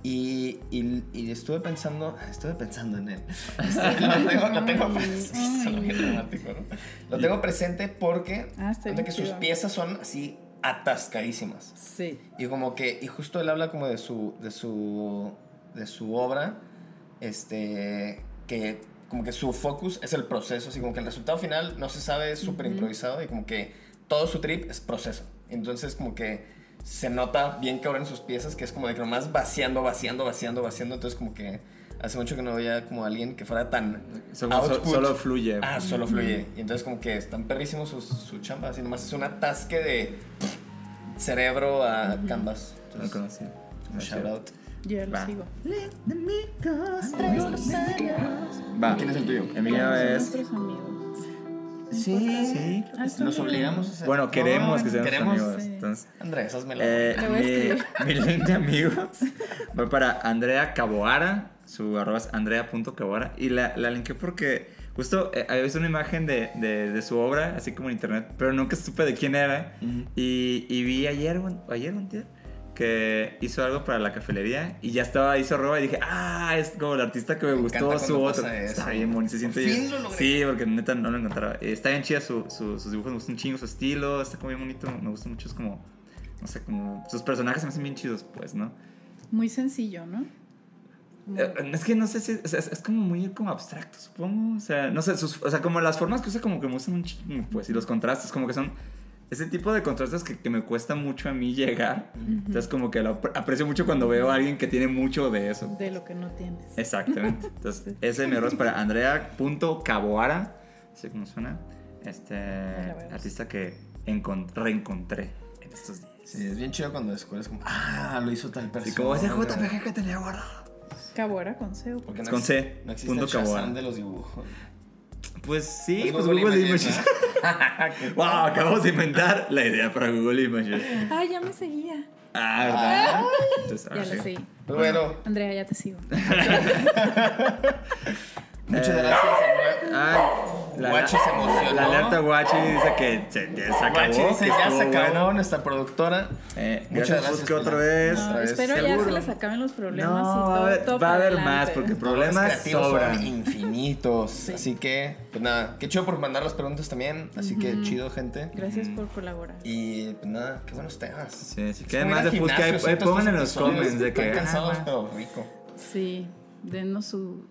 Y, y, y estuve pensando, *laughs* estuve pensando en él. Este, lo *laughs* tengo, lo tengo. *laughs* Lo tengo presente porque, Ah, que sus piezas son así atascadísimas. sí. Y como que, y justo él habla como de su, de su, de su obra, este, que como que su focus es el proceso, así como que el resultado final no se sabe, es súper improvisado y como que todo su trip es proceso. Entonces como que se nota bien cabrón en sus piezas, que es como de que nomás vaciando, vaciando, vaciando, vaciando, entonces como que hace mucho que no veía como alguien que fuera tan... Solo, solo fluye. Ah, solo fluye. Y entonces como que están perrísimos su, su chamba, así nomás es un atasque de cerebro a canvas. No lo Entonces, conocí. un shout out. Yo lo Va. sigo. Va. ¿Quién es el tuyo? El mío es. nuestros amigos. Sí, Sí. Ah, Nos obligamos a ser. Bueno, queremos No, que seamos queremos. amigos. sí. Entonces, Andrés, hazme la. eh, Le voy a escribir. mi, *laughs* mi link de amigos *laughs* va para Andrea Caboara. Su arroba es andrea.caboara. Y la, la linké porque justo eh, había visto una imagen de, de, de su obra, así como en internet, pero nunca supe de quién era. Y, y vi ayer, ayer antier, que hizo algo para la cafelería y ya estaba, hizo arroba y dije, ah, es como el artista que me, Me gustó su otro. Está bien bonito, se siente bien. lo. Sí, porque neta no lo encontraba. Eh, Está bien chida su, su- sus dibujos, me gusta un chingo su estilo, está como bien bonito, me gusta mucho, es como, no sé, como sus personajes se me hacen bien chidos, pues, ¿no? Muy sencillo, ¿no? Eh, Es que no sé si, o sea, es, es como muy como abstracto, supongo. O sea, no sé, sus- o sea, como las formas que usa como que me gustan un chingo, pues, y los contrastes, como que son ese tipo de contrastes que, que me cuesta mucho a mí llegar. Entonces, como que lo apre- aprecio mucho cuando veo a alguien que tiene mucho de eso. De lo que no tienes. Exactamente. *laughs* Entonces, ese mi error es para Andrea.caboara, así como suena, este artista que encon- reencontré en estos días. Sí, es bien chido cuando descubres como, ah, lo hizo tal persona. Así como ese JPG que tenía guardado. Cabora con C. Porque no Con C, No existe punto el Shazam de los dibujos. Pues sí, Pues pues Google Google, Images, Images. *laughs* *laughs* wow, acabamos de inventar la idea para Google Images. Ah, ya me seguía. Ah, ¿verdad? Entonces, ahora Ya lo sí. seguí. Pues bueno, Andrea, ya te sigo. *laughs* muchas Eh, gracias. Ay, la, Guachi se emocionó. La alerta Guachi dice que se, que se acabó. Guachi dice, que ya se acabó bueno. nuestra productora. Eh, Muchas gracias, gracias, Fusco, otra vez. No, Otra vez, espero ya seguro. se les acaben los problemas No, y todo. va a haber- todo va a haber más, porque problemas sobran. son infinitos. Así que, pues nada, qué chido por mandar las preguntas también. Así que chido, gente. Gracias por colaborar. Y pues nada, qué buenos temas. Sí, si Es quieren como más ir de Fusca, pongan en los comments de que. Están cansados, pero rico. Sí, denos su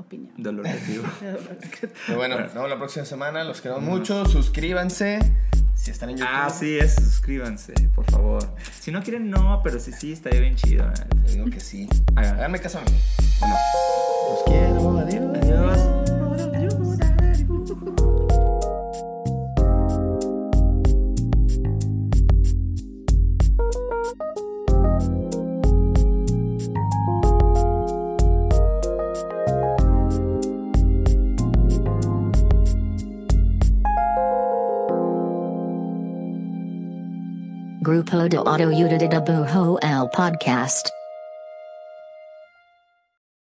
opinión. Dolor creativo. *laughs* Pero bueno, nos vemos la próxima semana. Los queremos mucho. Suscríbanse. Si están en YouTube. Ah, sí, es, suscríbanse, por favor. Si no quieren, no, pero sí, sí, estaría bien chido. eh. Les digo que sí. Hagan. Háganme caso a mí. Bueno, los quiero. Adiós. Grupo de Auto Udida Bujo El Podcast.